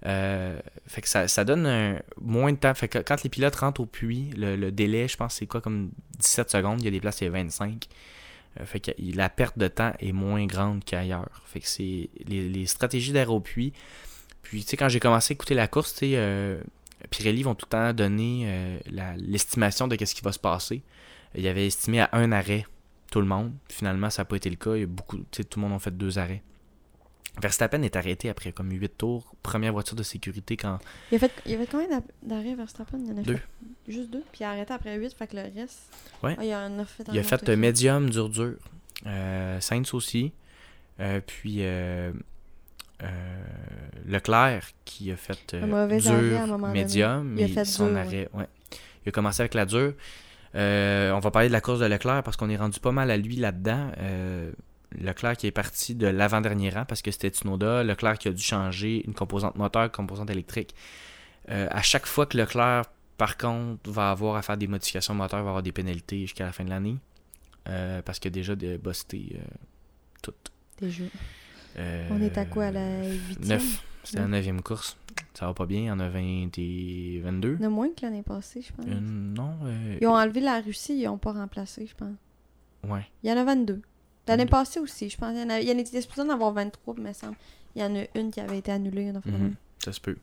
Euh, fait que ça, ça donne moins de temps. Fait que quand les pilotes rentrent au puits, le, le délai, je pense, c'est quoi comme 17 secondes. Il y a des places, c'est 25. Euh, fait que il- la perte de temps est moins grande qu'ailleurs. Fait que c'est les, les stratégies d'air au puits. Puis, tu sais, quand j'ai commencé à écouter la course, tu sais, euh, Pirelli vont tout le temps donner l'estimation de ce qui va se passer. Il avait estimé à un arrêt tout le monde. Finalement, ça n'a pas été le cas. Il y a beaucoup, tout le monde a fait deux arrêts. Verstappen est arrêté après comme 8 tours. Première voiture de sécurité quand. Il y avait, il avait combien d'a- d'arrêts Verstappen? Il y en a Deux. fait juste deux? Puis il a arrêté après huit, fait que le reste. Ouais. Ah, il en a fait Il a fait aussi. médium, dur, dur. Euh, Sainz aussi. Euh, puis euh, euh, Leclerc qui a fait euh, Un mauvais arrêt à un dur, médium. Il a fait son dur, arrêt, ouais. Il a commencé avec la dure. On va parler de la course de Leclerc parce qu'on est rendu pas mal à lui là-dedans. Leclerc qui est parti de l'avant-dernier rang parce que c'était Tsunoda. Leclerc qui a dû changer une composante moteur, composante électrique. Euh, à chaque fois que Leclerc, par contre, va avoir à faire des modifications moteur, va avoir des pénalités jusqu'à la fin de l'année. Euh, parce qu'il y a déjà de busté euh, tout. Euh, On est à quoi, à la huitième? 9. C'était la neuvième course. Ça va pas bien. Il y en a 20 et 22. Il y en a moins que l'année passée, je pense. Non. Ils ont enlevé la Russie, ils n'ont pas remplacé, je pense. Ouais. Il y en a 22. L'année Mm. passée aussi, je pense. Il y en, a, il y en était supposé en avoir 23, mais il me semble. Il y en a une qui avait été annulée. Mhm. même. Ça se peut.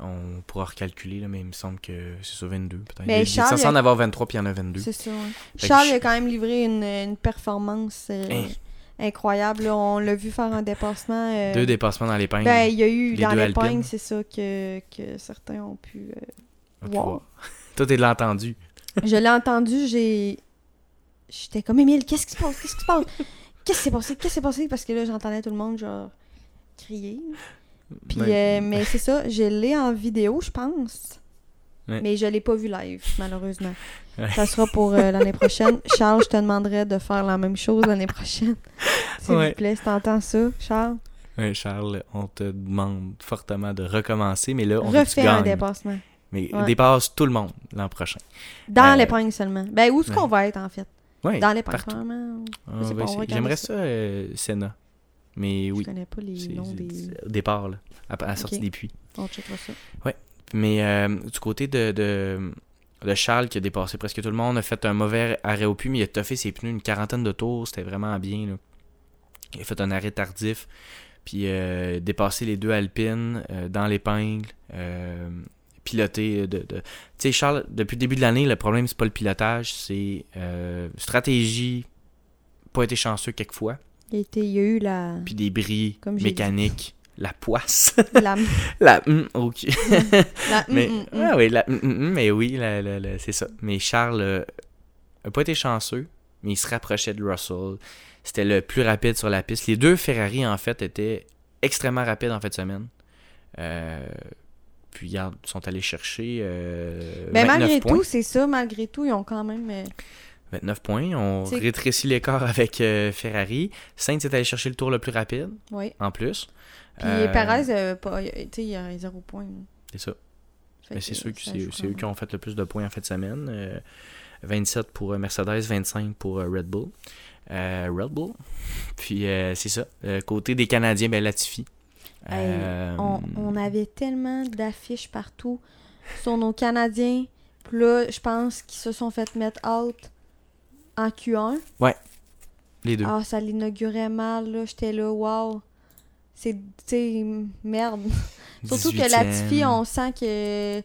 On pourra recalculer, là, mais il me semble que c'est sur 22, peut-être. Mais il, Charles, il a- en avoir 23, puis il y en a 22. C'est ça, ouais. Charles je- a quand même livré une, une performance euh, Hein? incroyable. là. On l'a vu faire un dépassement. euh, Deux dépassements dans l'épingle. Ben, il y a eu Les dans l'épingle, c'est ça que, que certains ont pu. euh, voir. Toi, t'es de l'entendu. Je l'ai entendu, j'ai. J'étais comme Émile, qu'est-ce qui se passe? Qu'est-ce qui se passe? Qu'est-ce qui s'est passé? Qu'est-ce qui s'est passé? Parce que là, j'entendais tout le monde, genre, crier. Puis, Ouais. euh, mais c'est ça, je l'ai en vidéo, je pense. Ouais. Mais je l'ai pas vu live, malheureusement. Ouais. Ça sera pour euh, l'année prochaine. Charles, je te demanderais de faire la même chose l'année prochaine. S'il Ouais. vous plaît, si t'entends ça, Charles, Ouais, Charles, on te demande fortement de recommencer, mais là, on refais un dépassement. Mais dépasse tout le monde l'an prochain. Dans Euh, l'épingle seulement. Ben, où est-ce qu'on va être, en fait? Ouais, Dans essayer. regarder J'aimerais ça. euh, Senna. Mais Je oui, connais pas les noms des... au départ, là, à, à la sortie des puits. On checkera ça. Mais euh, du côté de, de, de Charles, qui a dépassé presque tout le monde, a fait un mauvais arrêt au puits, mais il a toffé ses pneus une quarantaine de tours. C'était vraiment bien. là. Il a fait un arrêt tardif. Puis euh, dépassé les deux Alpines euh, dans l'épingle. Euh, piloté de... de... Tu sais, Charles, depuis le début de l'année, le problème, c'est pas le pilotage, c'est euh, stratégie, pas été chanceux quelquefois, Il il y a eu la... puis des bris mécaniques, la poisse, la... la... ok. la- Mais, mm, mm, mm. ah oui, la- mais oui, la- la- la- c'est ça. Mais Charles euh, a pas été chanceux, mais il se rapprochait de Russell. C'était le plus rapide sur la piste. Les deux Ferrari, en fait, étaient extrêmement rapides en fin de semaine. Euh, puis, ils sont allés chercher euh, Mais 29 malgré points. tout, c'est ça, malgré tout, ils ont quand même... euh, 29 points. On rétrécit l'écart avec euh, Ferrari. Sainz est allé chercher le tour le plus rapide, Oui. en plus. Puis Euh, Perez, euh, pas- tu sais, il a zéro point. C'est ça. Fait Mais que c'est sûr que c'est eux qui ont fait le plus de points en fin de semaine. Euh, 27 pour euh, Mercedes, 25 pour euh, Red Bull. Euh, Red Bull. Puis euh, c'est ça. Euh, côté des Canadiens, ben Latifi. Hey, Euh, On, on avait tellement d'affiches partout sur nos Canadiens. Puis là, je pense qu'ils se sont fait mettre out en Q1. Les deux. Ah, ça l'inaugurait mal, là. J'étais là, wow. C'est, tu sais, merde. Surtout que 18e. Latifi, on sent que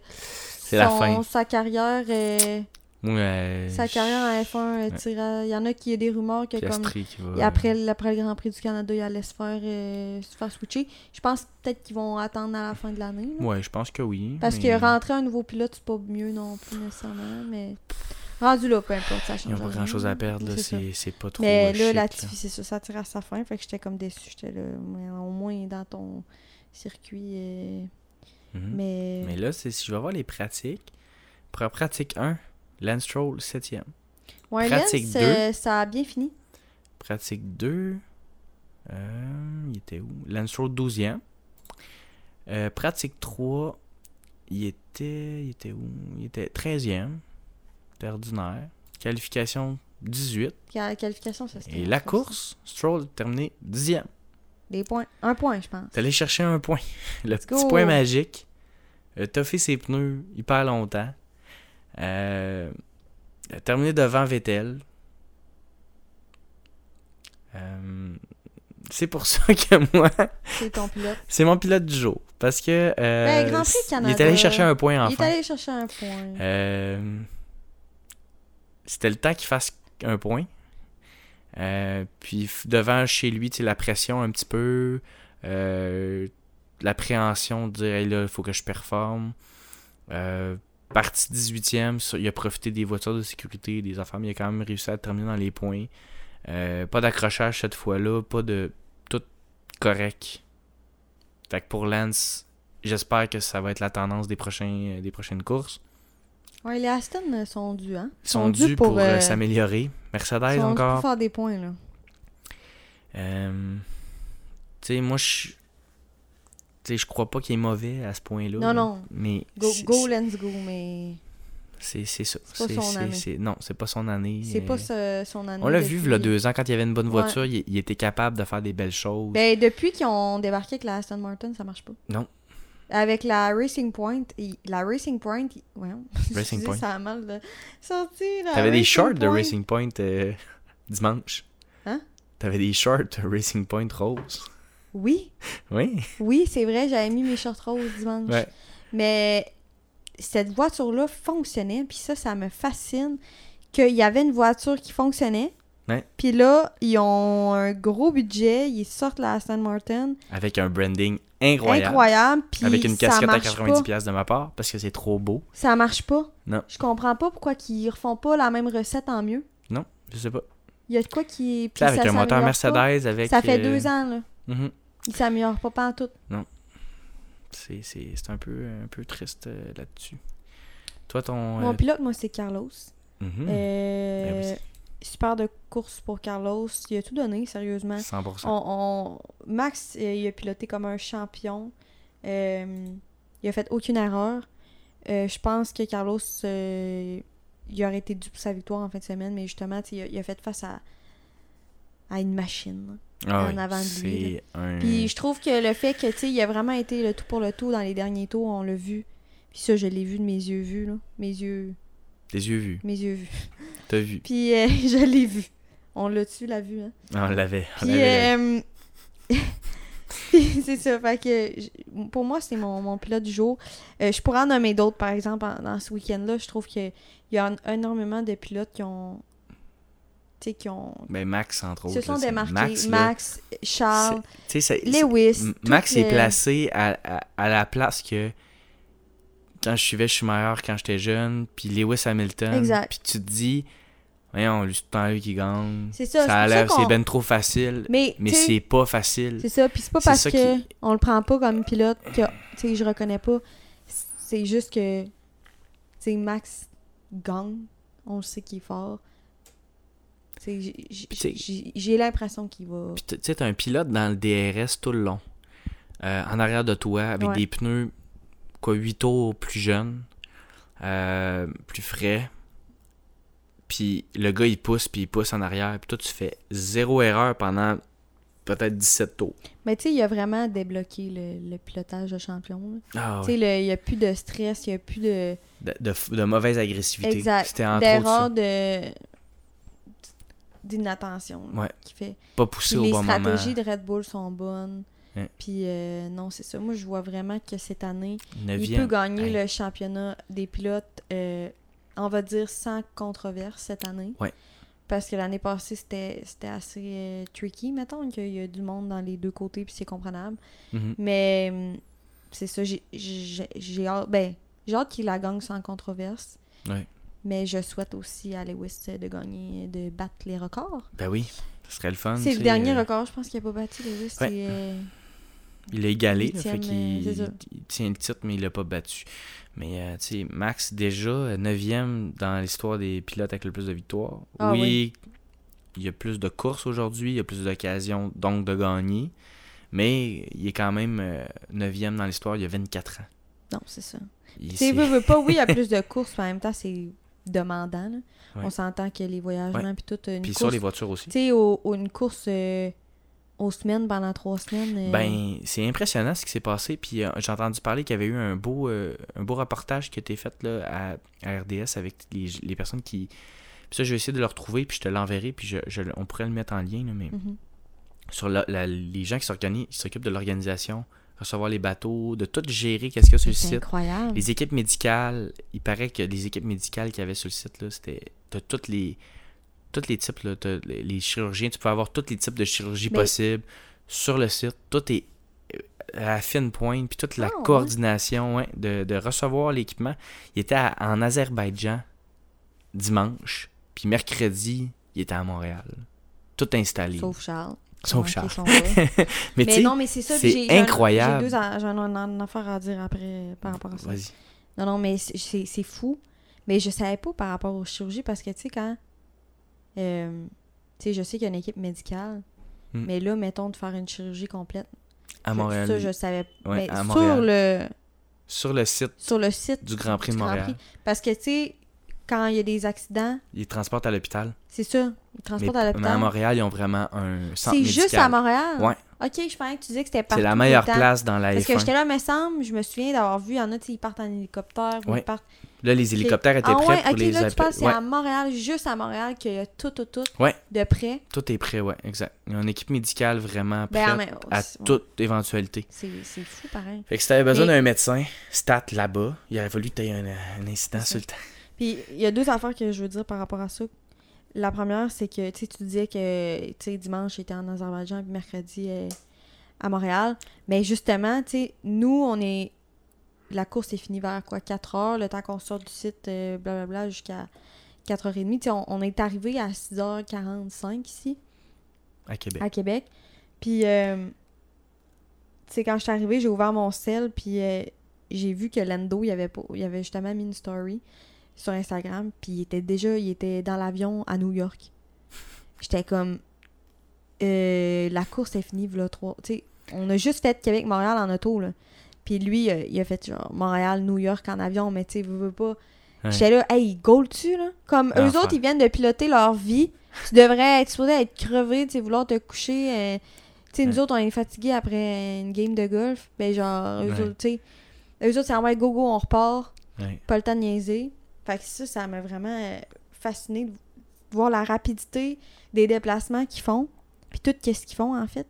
C'est la son- fin. sa carrière est- Sa carrière en F1 euh, Ouais. tire à- Il y en a qui a des rumeurs que comme va. et après, après le Grand Prix du Canada, il allait se faire, euh, se faire switcher. Je pense peut-être qu'ils vont attendre à la fin de l'année. Ouais, je pense que oui. Parce mais que rentrer un nouveau pilote, c'est pas mieux non plus nécessairement. Mais rendu là, peu importe, ça change. Ils n'ont pas grand chose à perdre. là, C'est pas trop. Mais là, Latifi, c'est ça, ça tire à sa fin. Fait que j'étais comme déçu. J'étais là, mais au moins dans ton circuit. euh, Mhm. Mais, Mais là, c'est- si je vais voir les pratiques. Pour la pratique 1, Lance Stroll 7e. ouais, pratique Lens, deux. euh, ça a bien fini. Pratique 2. Euh, il était où? Lance Stroll 12e. Euh, pratique 3. Il était. Il était où? Il était 13e. C'était ordinaire. Qualification 18. La qualification, ça. Et la course, Stroll terminé 10e. Des points. Un point, je pense. T'es allé chercher un point. Le petit go. point magique. Euh, T'as fait ses pneus hyper longtemps. Euh, il a terminé devant Vettel. Euh, c'est pour ça que moi, C'est ton pilote. c'est mon pilote du jour. Parce que euh, Ben, Grand Prix il est allé chercher un point Il est allé chercher un point. Euh, C'était le temps qu'il fasse un point. Euh, puis devant chez lui, tu la pression un petit peu, l'appréhension de dire hey, là, il faut que je performe. Euh, parti 18e, ça, il a profité des voitures de sécurité, des affaires, mais il a quand même réussi à terminer dans les points. Euh, pas d'accrochage cette fois-là, pas de. Tout correct. Fait que pour Lance, j'espère que ça va être la tendance des, prochains, des prochaines courses. Ouais, les Aston euh, sont dus, hein? Ils sont dus pour, euh, euh, s'améliorer. sont Mercedes dus encore. pour faire des points, là. Euh, tu sais, moi, je. Sais, je crois pas qu'il est mauvais à ce point-là. Non, là. non. Mais. Go, go let's go, mais C'est ça. C'est son année. non, c'est pas son année. c'est euh, pas ce- son année. On l'a vu, il y a deux ans, quand il y avait une bonne Ouais. voiture, il, il était capable de faire des belles choses. Ben, depuis qu'ils ont débarqué avec la Aston Martin, ça marche pas. Non. Avec la Racing Point, il- la Racing Point, il- voyons, Racing Point. ça a mal de sorti. la T'avais des shorts de. Racing Point euh, dimanche. Hein? T'avais des shorts Racing Point rose. Oui, Oui. oui, c'est vrai, j'avais mis mes shorts roses dimanche. Ouais. Mais cette voiture-là fonctionnait, puis ça, ça me fascine qu'il y avait une voiture qui fonctionnait. Puis là, ils ont un gros budget, ils sortent la Aston Martin. Avec un branding incroyable. Incroyable, puis Avec une ça casquette à marche 90$ pas. piastres de ma part parce que c'est trop beau. Ça marche pas. Non. Je comprends pas pourquoi ils refont pas la même recette en mieux. Non, je sais pas. Il y a de quoi qui... Sais, avec ça un moteur Mercedes, pas. avec. Ça fait euh, deux ans, là. mhm. Il s'améliore pas pantoute. C'est c'est- c'est un peu, un peu triste euh, là-dessus. Toi, ton. Mon euh, pilote, moi, c'est Carlos. mhm, Euh, Ben oui. super de course pour Carlos. Il a tout donné, sérieusement. 100%. On, on- Max, il a piloté comme un champion. Il a fait aucune erreur. Je pense que Carlos, il aurait été dû pour sa victoire en fin de semaine, mais justement, a, il a fait face à, à une machine. Ah en avant de lui, un. Puis je trouve que le fait que, tu sais, il a vraiment été le tout pour le tout dans les derniers tours, on l'a vu. Puis ça, je l'ai vu de mes yeux vus, là. Mes yeux... Des yeux vus. Mes yeux vus. T'as vu. Puis euh, je l'ai vu. On l'a-tu, l'a vu, hein? Ah, On l'avait. Puis, euh, c'est ça. Fait que pour moi, c'est mon, mon pilote du jour. Euh, je pourrais en nommer d'autres, par exemple, en- dans ce week-end-là. Je trouve qu'il y a énormément de pilotes qui ont. Qui ont. Ben, Max, entre autres. se sont là, c'est- démarqués. Max, Max, là, Charles, c'est- c'est- Lewis. Max est placé à, à, à la place que quand je suivais Schumacher quand j'étais jeune, puis Lewis Hamilton. Exact. Puis tu te dis, voyons, lui, c'est temps lui qui gagne. C'est ça, c'est Ça c'est qu'on- ben trop facile. Mais, Mais c'est pas facile. C'est ça, puis c'est pas C'est parce ça que qui- on le prend pas comme pilote que, tu sais, je reconnais pas. C'est juste que, tu sais, Max gagne, on le sait qu'il est fort. J'ai- l'impression qu'il va... Puis tu sais, t'as un pilote dans le DRS tout le long. Euh, en arrière de toi, avec Ouais. des pneus, quoi, 8 tours plus jeunes, euh, plus frais. Puis le gars, il pousse, puis il pousse en arrière. Puis toi, tu fais zéro erreur pendant peut-être 17 tours. Mais tu sais, il a vraiment débloqué le, le pilotage de champion. Ah Tu sais, il y a plus de stress, il y a plus de... De, de, de mauvaise agressivité. Exact. C'était entre autres D'erreur de... d'inattention Ouais. qui fait. Pas poussé au les bon moment. stratégies de Red Bull sont bonnes. Puis euh, non, c'est ça. Moi, je vois vraiment que cette année, il peut gagner Hey. le championnat des pilotes, euh, on va dire, sans controverse cette année. Ouais. Parce que l'année passée, c'était c'était assez euh, tricky, mettons, qu'il y a du monde dans les deux côtés, puis c'est comprenable. Mhm. Mais c'est ça, j'ai- j'ai j'ai hâte, ben, j'ai hâte qu'il la gagne sans controverse. Ouais. Mais je souhaite aussi à Lewis euh, de gagner, de battre les records. Ben oui, ce serait le fun. C'est le dernier euh, record, je pense qu'il n'a pas battu Lewis. Ouais. euh, Il l'a égalé, là, fait euh, qu'il il tient le titre, mais il l'a pas battu. Mais, euh, tu sais, Max, déjà, 9e dans l'histoire des pilotes avec le plus de victoires. Ah oui, oui. il y a plus de courses aujourd'hui, il y a plus d'occasions donc de gagner, mais il est quand même 9e dans l'histoire, il y a 24 ans. Non, c'est ça. Tu sais, veut, veut pas, oui, il y a plus de courses, mais en même temps, c'est demandant. là. Ouais. On s'entend que les voyagements, puis tout. Une Puis course, sur les voitures aussi. Tu sais, au- au- une course euh, aux semaines pendant trois semaines. euh, Ben, c'est impressionnant ce qui s'est passé. Puis euh, j'ai entendu parler qu'il y avait eu un beau, un beau reportage qui a été fait là, à, à RDS avec les, les personnes qui. Puis ça, je vais essayer de le retrouver, puis je te l'enverrai, puis je, je- on pourrait le mettre en lien. là, mais mhm. sur la- la- les gens qui s'occupent de l'organisation, recevoir les bateaux, de tout gérer, qu'est-ce qu'il y a sur le C'est site. incroyable. Les équipes médicales, il paraît que les équipes médicales qu'il y avait sur le site, là, c'était. T'as toutes les. Tous les types, là, t'as les, les chirurgiens, tu peux avoir tous les types de chirurgie Mais- possibles sur le site. Tout est euh, à la fine pointe, puis toute la Ah, ouais. coordination ouais, de, de recevoir l'équipement. Il était à- en Azerbaïdjan dimanche, puis mercredi, il était à Montréal. Tout installé. Sauf Charles. Sauf Charles. Mais, mais non, mais c'est ça. c'est incroyable. J'ai un, affaire à dire après par rapport à ça. vas-y. Non, non, mais c'est- fou. Mais je savais pas par rapport aux chirurgies parce que, tu sais, quand. euh, tu sais, je sais qu'il y a une équipe médicale. Hmm. Mais là, mettons de faire une chirurgie complète. À Montréal. Ça, je savais. Ouais, mais à sur le, Sur le site sur le site du Grand Prix de Montréal. Prix. Parce que, tu sais, quand il y a des accidents, Ils transportent à l'hôpital. c'est ça. Ils Mais, transportent à mais à l'hôpital. Montréal, ils ont vraiment un centre C'est juste à Montréal? Ouais. Ok, je pensais que tu disais que c'était partout. C'est la meilleure place dans la Parce que F1. j'étais là, me semble, je me souviens d'avoir vu, il y en a, ils partent en hélicoptère, ou Ouais. ils partent. Là, les hélicoptères étaient Ah prêts ouais, pour les là, tu que c'est Ouais, à Montréal, juste à Montréal, qu'il y a tout, tout, tout Ouais. de près. tout est prêt, ouais, exact. Il y a une équipe médicale vraiment prête Ben, en même- à toute éventualité. C'est fou, pareil. Fait que si t'avais besoin Mais- d'un médecin, stat là-bas, il aurait fallu que t'aies un, un incident sur le temps. Puis il y a deux affaires que je veux dire par rapport à ça. La première, c'est que tu sais, tu disais que dimanche, j'étais en Azerbaïdjan, puis mercredi euh, à Montréal. Mais justement, tu nous, on est. La course est finie vers quoi 4 heures, le temps qu'on sort du site, euh, blablabla, jusqu'à 4h30. Tu sais, on, on est arrivé à 6h45 ici, À Québec. à Québec. Puis, euh, tu sais, quand je suis arrivée, j'ai ouvert mon sel, puis euh, j'ai vu que Lando, il avait, pas- il avait justement mis une story sur Instagram, puis il était déjà, il était dans l'avion à New York. J'étais comme, euh, la course est finie, voilà, trois. On a juste fait Québec-Montréal en auto, là. Puis lui, euh, il a fait genre Montréal-New York en avion, mais tu sais, veux, veux pas. Ouais. J'étais là, hey, goal tu là? Comme eux Enfer. autres, ils viennent de piloter leur vie. Tu devrais être supposé être crevé, tu sais, vouloir te coucher. euh, tu sais, nous autres, on est fatigués après une game de golf. Ben, genre, eux Ouais. autres, tu sais. Eux autres, c'est en ouais, go, go, on repart. Pas le temps de niaiser. Fait que ça, ça m'a vraiment euh, fasciné de voir la rapidité des déplacements qu'ils font. Puis tout, qu'est-ce qu'ils font, en fait.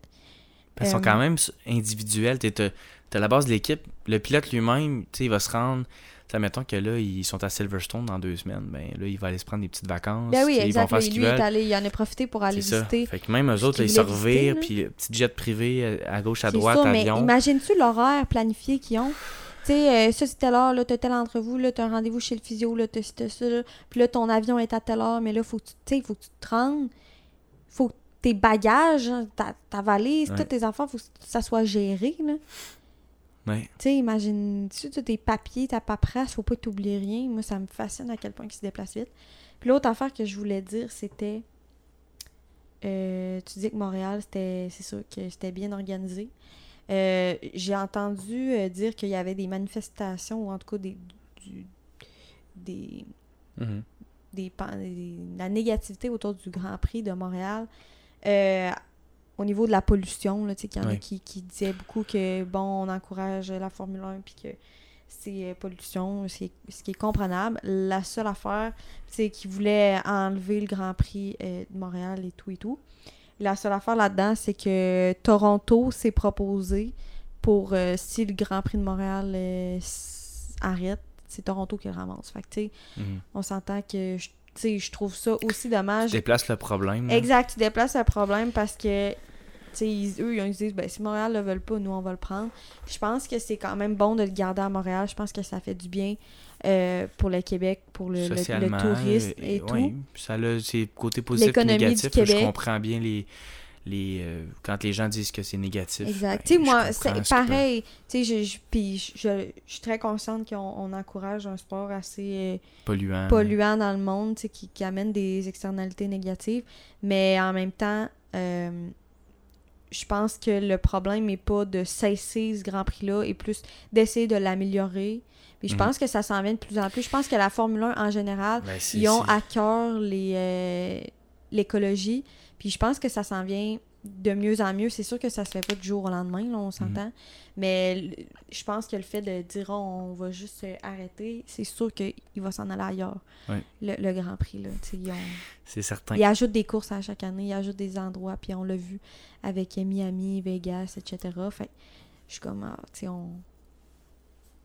Qu'ils sont Euh, quand même individuels. T'as t'as la base de l'équipe. Le pilote lui-même, tu sais, il va se rendre. Ça mettons que là, ils sont à Silverstone dans deux semaines. Ben là, il va aller se prendre des petites vacances. Ben oui, tu Ils vont faire ce lui, il, est allé, il en a profité pour aller ça. visiter. Fait que même eux ce autres, là, ils se revirent, puis euh, petit jet privé à gauche, à droite, sûr, mais avion. imagines-tu l'horaire planifié qu'ils ont? Tu sais, euh, ça, c'est telle heure, là, t'as telle entrevue, là, t'as un rendez-vous chez le physio, là, t'as ça, là. Puis là, ton avion est à telle heure, mais là, faut que tu, tu sais, faut que tu te rendes. Faut que tes bagages, hein, ta, ta valise, Ouais. tous tes enfants, faut que ça soit géré, là. Ouais. Tu sais, imagine-tu, tous tes papiers, ta paperasse, faut pas que t'oublies rien. Moi, ça me fascine à quel point ils se déplacent vite. Puis l'autre affaire que je voulais dire, c'était... euh, tu disais que Montréal, c'était, c'est sûr que c'était bien organisé. Euh, j'ai entendu euh, dire qu'il y avait des manifestations, ou en tout cas des... du- des Mhm. des, la négativité autour du Grand Prix de Montréal euh, au niveau de la pollution, là, tu sais, qu'il y en a qui, qui disaient beaucoup que, bon, on encourage la Formule 1 puis que c'est pollution, c'est ce qui est comprenable. La seule affaire, c'est qu'ils voulaient enlever le Grand Prix de Montréal et tout et tout. La seule affaire là-dedans, c'est que Toronto s'est proposé pour, euh, si le Grand Prix de Montréal euh, arrête, c'est Toronto qui le ramasse. Fait que, tu sais, Mhm. on s'entend que je, sais, je trouve ça aussi dommage. Tu déplaces le problème. là. Exact, tu déplaces le problème parce que ils- eux, ils se disent ben, si Montréal le veut pas, nous on va le prendre. Je pense que c'est quand même bon de le garder à Montréal. Je pense que ça fait du bien euh, pour le Québec, pour le, le- le Socialement, tourisme euh, et tout. ouais, ça a ses côtés positifs et négatifs. Je comprends bien les, les euh, quand les gens disent que c'est négatif. Exact. ben, moi, c'est pareil. Tu sais, je, je, je, je- je suis très consciente qu'on on encourage un sport assez polluants. polluant dans le monde, tu sais, qui, qui amène des externalités négatives. Mais en même temps, euh, je pense que le problème n'est pas de cesser ce Grand Prix-là et plus d'essayer de l'améliorer. Puis je Mhm. pense que ça s'en vient de plus en plus. Je pense que la Formule 1 en général, Ben, ils ont à cœur les, euh, l'écologie. Puis je pense que ça s'en vient de mieux en mieux. C'est sûr que ça se fait pas du jour au lendemain, là, on s'entend. Mais je pense que le fait de dire Oh, on va juste euh, arrêter, c'est sûr qu'il va s'en aller ailleurs. Le, le Grand Prix, là. Ont- c'est certain. ils ajoutent des courses à chaque année, ils ajoutent des endroits, puis on l'a vu avec Miami, Vegas, etc. Fait je suis comme, ah, tu sais, on,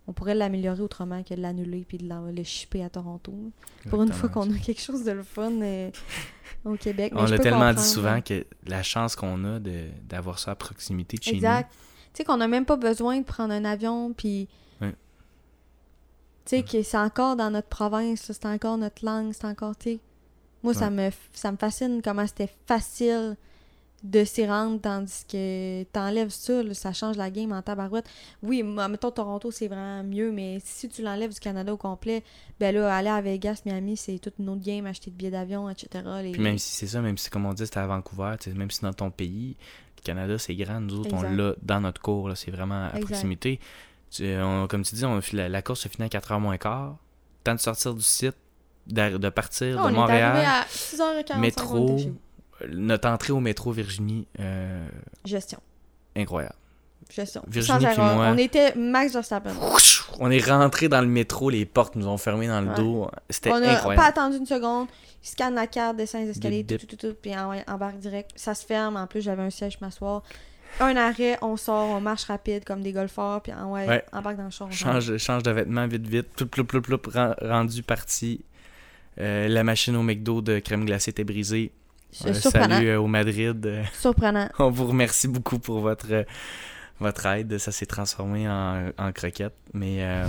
on pourrait l'améliorer autrement que de l'annuler puis de le shipper à Toronto. Pour une fois qu'on a quelque chose de le fun euh, au Québec. Mais On l'a tellement dit souvent hein. que la chance qu'on a de- d'avoir ça à proximité de chez Exact. Tu sais qu'on n'a même pas besoin de prendre un avion, puis... Ouais. Tu sais que c'est encore dans notre province, c'est encore notre langue, c'est encore, tu sais... Moi, ça, me, ça me fascine comment c'était facile de s'y rendre, tandis que t'enlèves ça, là, ça change la game en tabarouette. Oui, mettons Toronto, c'est vraiment mieux, mais si tu l'enlèves du Canada au complet, ben là, aller à Vegas, Miami, c'est toute une autre game, acheter des billets d'avion, etc. Les... Puis même si c'est ça, même si comme on dit, c'était à Vancouver, même si dans ton pays, le Canada c'est grand, nous autres on l'a dans notre cours, c'est vraiment à Exact. proximité. Tu- on- comme tu dis, on, la, la course se finit à 4h moins quart. Temps de sortir du site, d'ar- de partir Ah, on de est Montréal, à 6h45. on métro. Notre entrée au métro Virginie, euh, Gestion. incroyable. Sais. Virginie Sans puis erreur. moi. On était Max Verstappen. On est rentré dans le métro, les portes nous ont fermé dans le Ouais. dos. C'était On a incroyable. pas attendu une seconde. Scanne la carte, descend les escaliers, tout, tout, tout, tout, puis en- embarque direct. Ça se ferme. En plus, j'avais un siège m'asseoir. Un arrêt, on sort, on marche rapide comme des golfeurs, puis en- ouais, Ouais. embarque dans le char. on change, change de vêtements vite, vite. Ploup, ploup, ploup, ploup, ren- rendu parti. Euh, la machine au McDo de crème glacée était brisée. C'est Euh, salut euh, au Madrid. Surprenant. on vous remercie beaucoup pour votre, euh, votre aide. Ça s'est transformé en, en croquette. Mais euh,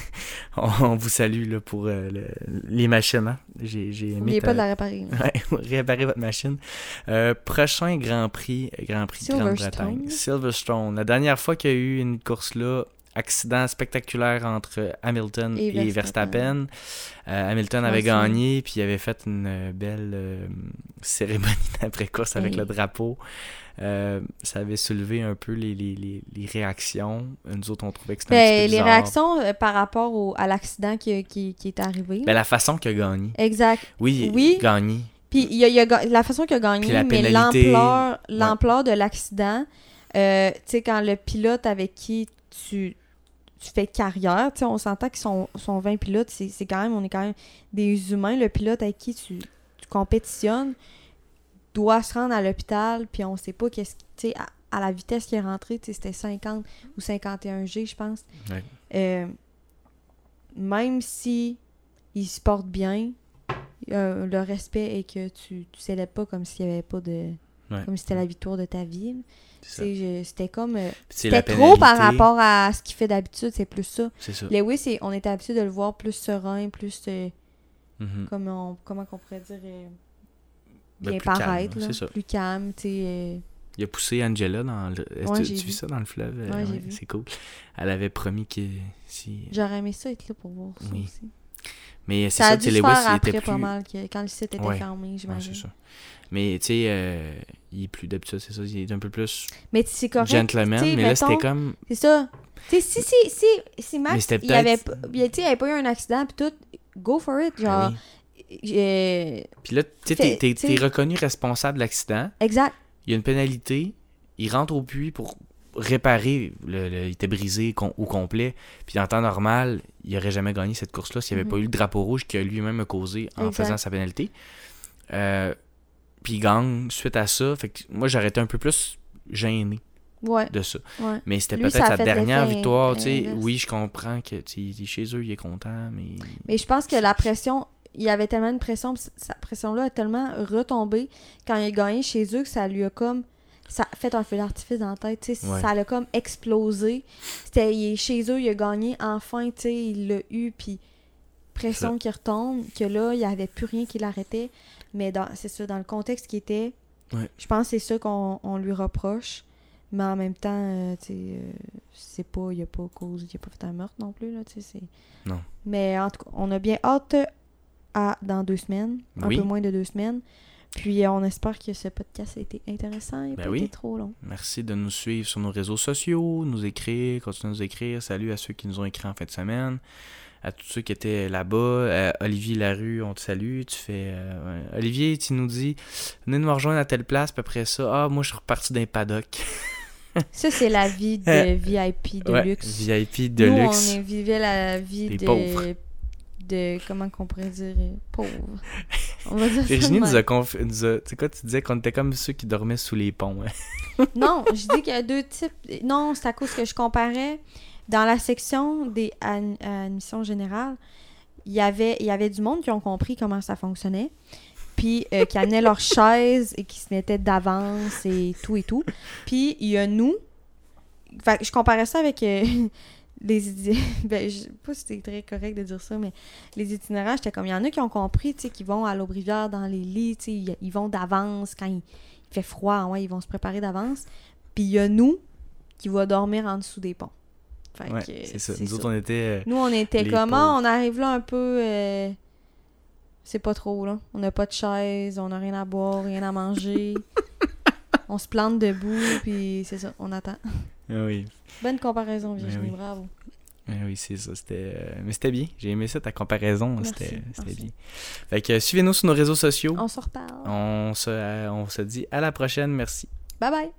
on, on vous salue là, pour euh, le- les machines. hein. J'ai N'oubliez pas de la réparer. Ouais, réparer votre machine. Euh, prochain Grand Prix, Grand Prix de Grande-Bretagne. Silverstone. Silverstone. La dernière fois qu'il y a eu une course là, accident spectaculaire entre Hamilton Et et, Verstappen. Verstappen. Euh, Hamilton Ouais, avait gagné, puis il avait fait une belle euh, cérémonie d'après-course avec le drapeau. Euh, ça avait soulevé un peu les, les, les, les réactions. Nous autres, on trouvait que c'était un Ben, petit peu les bizarre. réactions euh, par rapport au- à l'accident qui, qui, qui est arrivé. Ben, la façon qu'il a gagné. exact. Oui, Oui. gagné. Puis il y a, il y a la façon qu'il a gagné, Puis la mais l'ampleur l'ampleur de l'accident, tu sais, quand le pilote avec qui tu, tu fais carrière, tu sais, on s'entend qu'ils sont, sont 20 pilotes, c'est c'est quand même, on est quand même des humains. Le pilote avec qui tu, tu compétitionnes doit se rendre à l'hôpital, puis on sait pas qu'est-ce qui, tu sais, à, à la vitesse qu'il est rentré, tu sais, c'était 50 ou 51 G, je pense. Ouais. Euh, même si il se porte bien, euh, le respect est que tu, tu célèbres pas comme s'il y avait pas de. Ouais. Comme si c'était la victoire de ta vie. Je- C'était comme. euh, C'était trop par rapport à ce qu'il fait d'habitude, c'est plus ça. C'est ça. Lewis, c'est- on était habitué de le voir plus serein, plus. euh, Mhm. comment, on- comment qu'on pourrait dire. euh, Ben, bien paraître, là, là, c'est ça. plus calme, tu sais. euh, Il a poussé Angela dans le. Ouais, tu, tu vu. ça dans le fleuve? Euh, Ouais. C'est cool. Elle avait promis que si. J'aurais aimé ça être là pour voir ça Oui. aussi. Mais c'est Ça tu sais, était pas plus. mal, que- quand le site était Ouais. fermé, Ouais, j'imagine. c'est ça. Mais tu sais, euh, il est plus d'habitude, c'est ça. Il est un peu plus mais c'est correct. gentleman. Mais là, c'était mettons- comme. C'est ça. Tu sais, si, si, si, si Max, il avait, pas- il, avait pas eu un accident, puis tout, go for it, genre. Ben oui. j'ai- Puis là, tu sais- t'es reconnu responsable de l'accident. Exact. Il y a une pénalité. Il rentre au puits pour Le, le- il était brisé au complet. Puis en temps normal, il aurait jamais gagné cette course-là s'il n'y avait Mhm. pas eu le drapeau rouge qu'il a lui-même causé en Exact. faisant sa pénalité. Euh, puis il gagne suite à ça. Fait que moi, j'aurais été un peu plus gêné Ouais, de ça. ouais. Mais c'était peut-être sa dernière victoire. tu sais. inverse. oui, je comprends que il est chez eux, il est content, mais. Mais je pense que la pression, il y avait tellement de pression, sa pression-là a tellement retombé quand il a gagné chez eux que ça lui a comme. Ça a fait un feu d'artifice dans la tête, tu sais. Ouais. Ça l'a comme explosé. C'était il est chez eux, il a gagné enfin, tu sais, il l'a eu, puis pression qui retombe, que là, il n'y avait plus rien qui l'arrêtait. Mais dans, c'est ça, dans le contexte qui était, Ouais. je pense que c'est ça qu'on on lui reproche. Mais en même temps, euh, tu sais, euh, c'est pas, il a pas cause, il a pas fait un meurtre non plus, là, tu sais, c'est... Non. Mais en tout cas, on a bien hâte à dans deux semaines, un peu moins de deux semaines. Puis euh, on espère que ce podcast a été intéressant et Ben pas oui. été trop long. Merci de nous suivre sur nos réseaux sociaux, nous écrire, continuer à nous écrire. Salut à ceux qui nous ont écrit en fin de semaine. À tous ceux qui étaient là-bas. Euh, Olivier Larue, on te salue. Tu fais. euh, ouais. Olivier, tu nous dis Venez nous rejoindre à telle place, puis après ça, ah, moi je suis reparti d'un paddock. Ça, c'est la vie de VIP de Ouais, luxe. VIP de Nous, luxe. on vivait la vie Des de... pauvres. De... Comment qu'on pourrait dire? euh, Pauvre. On va dire Virginie nous a, conf... nous a- Tu sais quoi, tu disais qu'on était comme ceux qui dormaient sous les ponts. hein. Non, je dis qu'il y a deux types. Non, c'est à cause que je comparais. Dans la section des admissions générales, il y avait, il y avait du monde qui ont compris comment ça fonctionnait. Puis euh, qui amenaient leurs chaises et qui se mettaient d'avance et tout et tout. Puis il y a nous. Fait je comparais ça avec euh, les ben, je sais pas si c'était très correct de dire ça, mais les itinérants, j'étais comme il y en a qui ont compris, tu sais, qui vont à l'Aubrivière dans les lits, tu sais, ils, ils vont d'avance quand il, il fait froid, ouais, ils vont se préparer d'avance. Puis il y a nous qui va dormir en dessous des ponts. Fait Ouais, que, c'est ça. Nous autres, on était. euh, Nous, on était comment? pauvres. On arrive là un peu. euh, C'est pas trop, là. On n'a pas de chaise, on n'a rien à boire, rien à manger. on se plante debout, puis c'est ça, on attend. Ah oui. Bonne comparaison, Virginie, oui. bravo. Ah oui, c'est ça. C'était, euh, Mais c'était bien. J'ai aimé ça, ta comparaison. C'était, bien. Fait que suivez-nous sur nos réseaux sociaux. On se reparle. On se, euh, on se dit à la prochaine. Merci. Bye bye!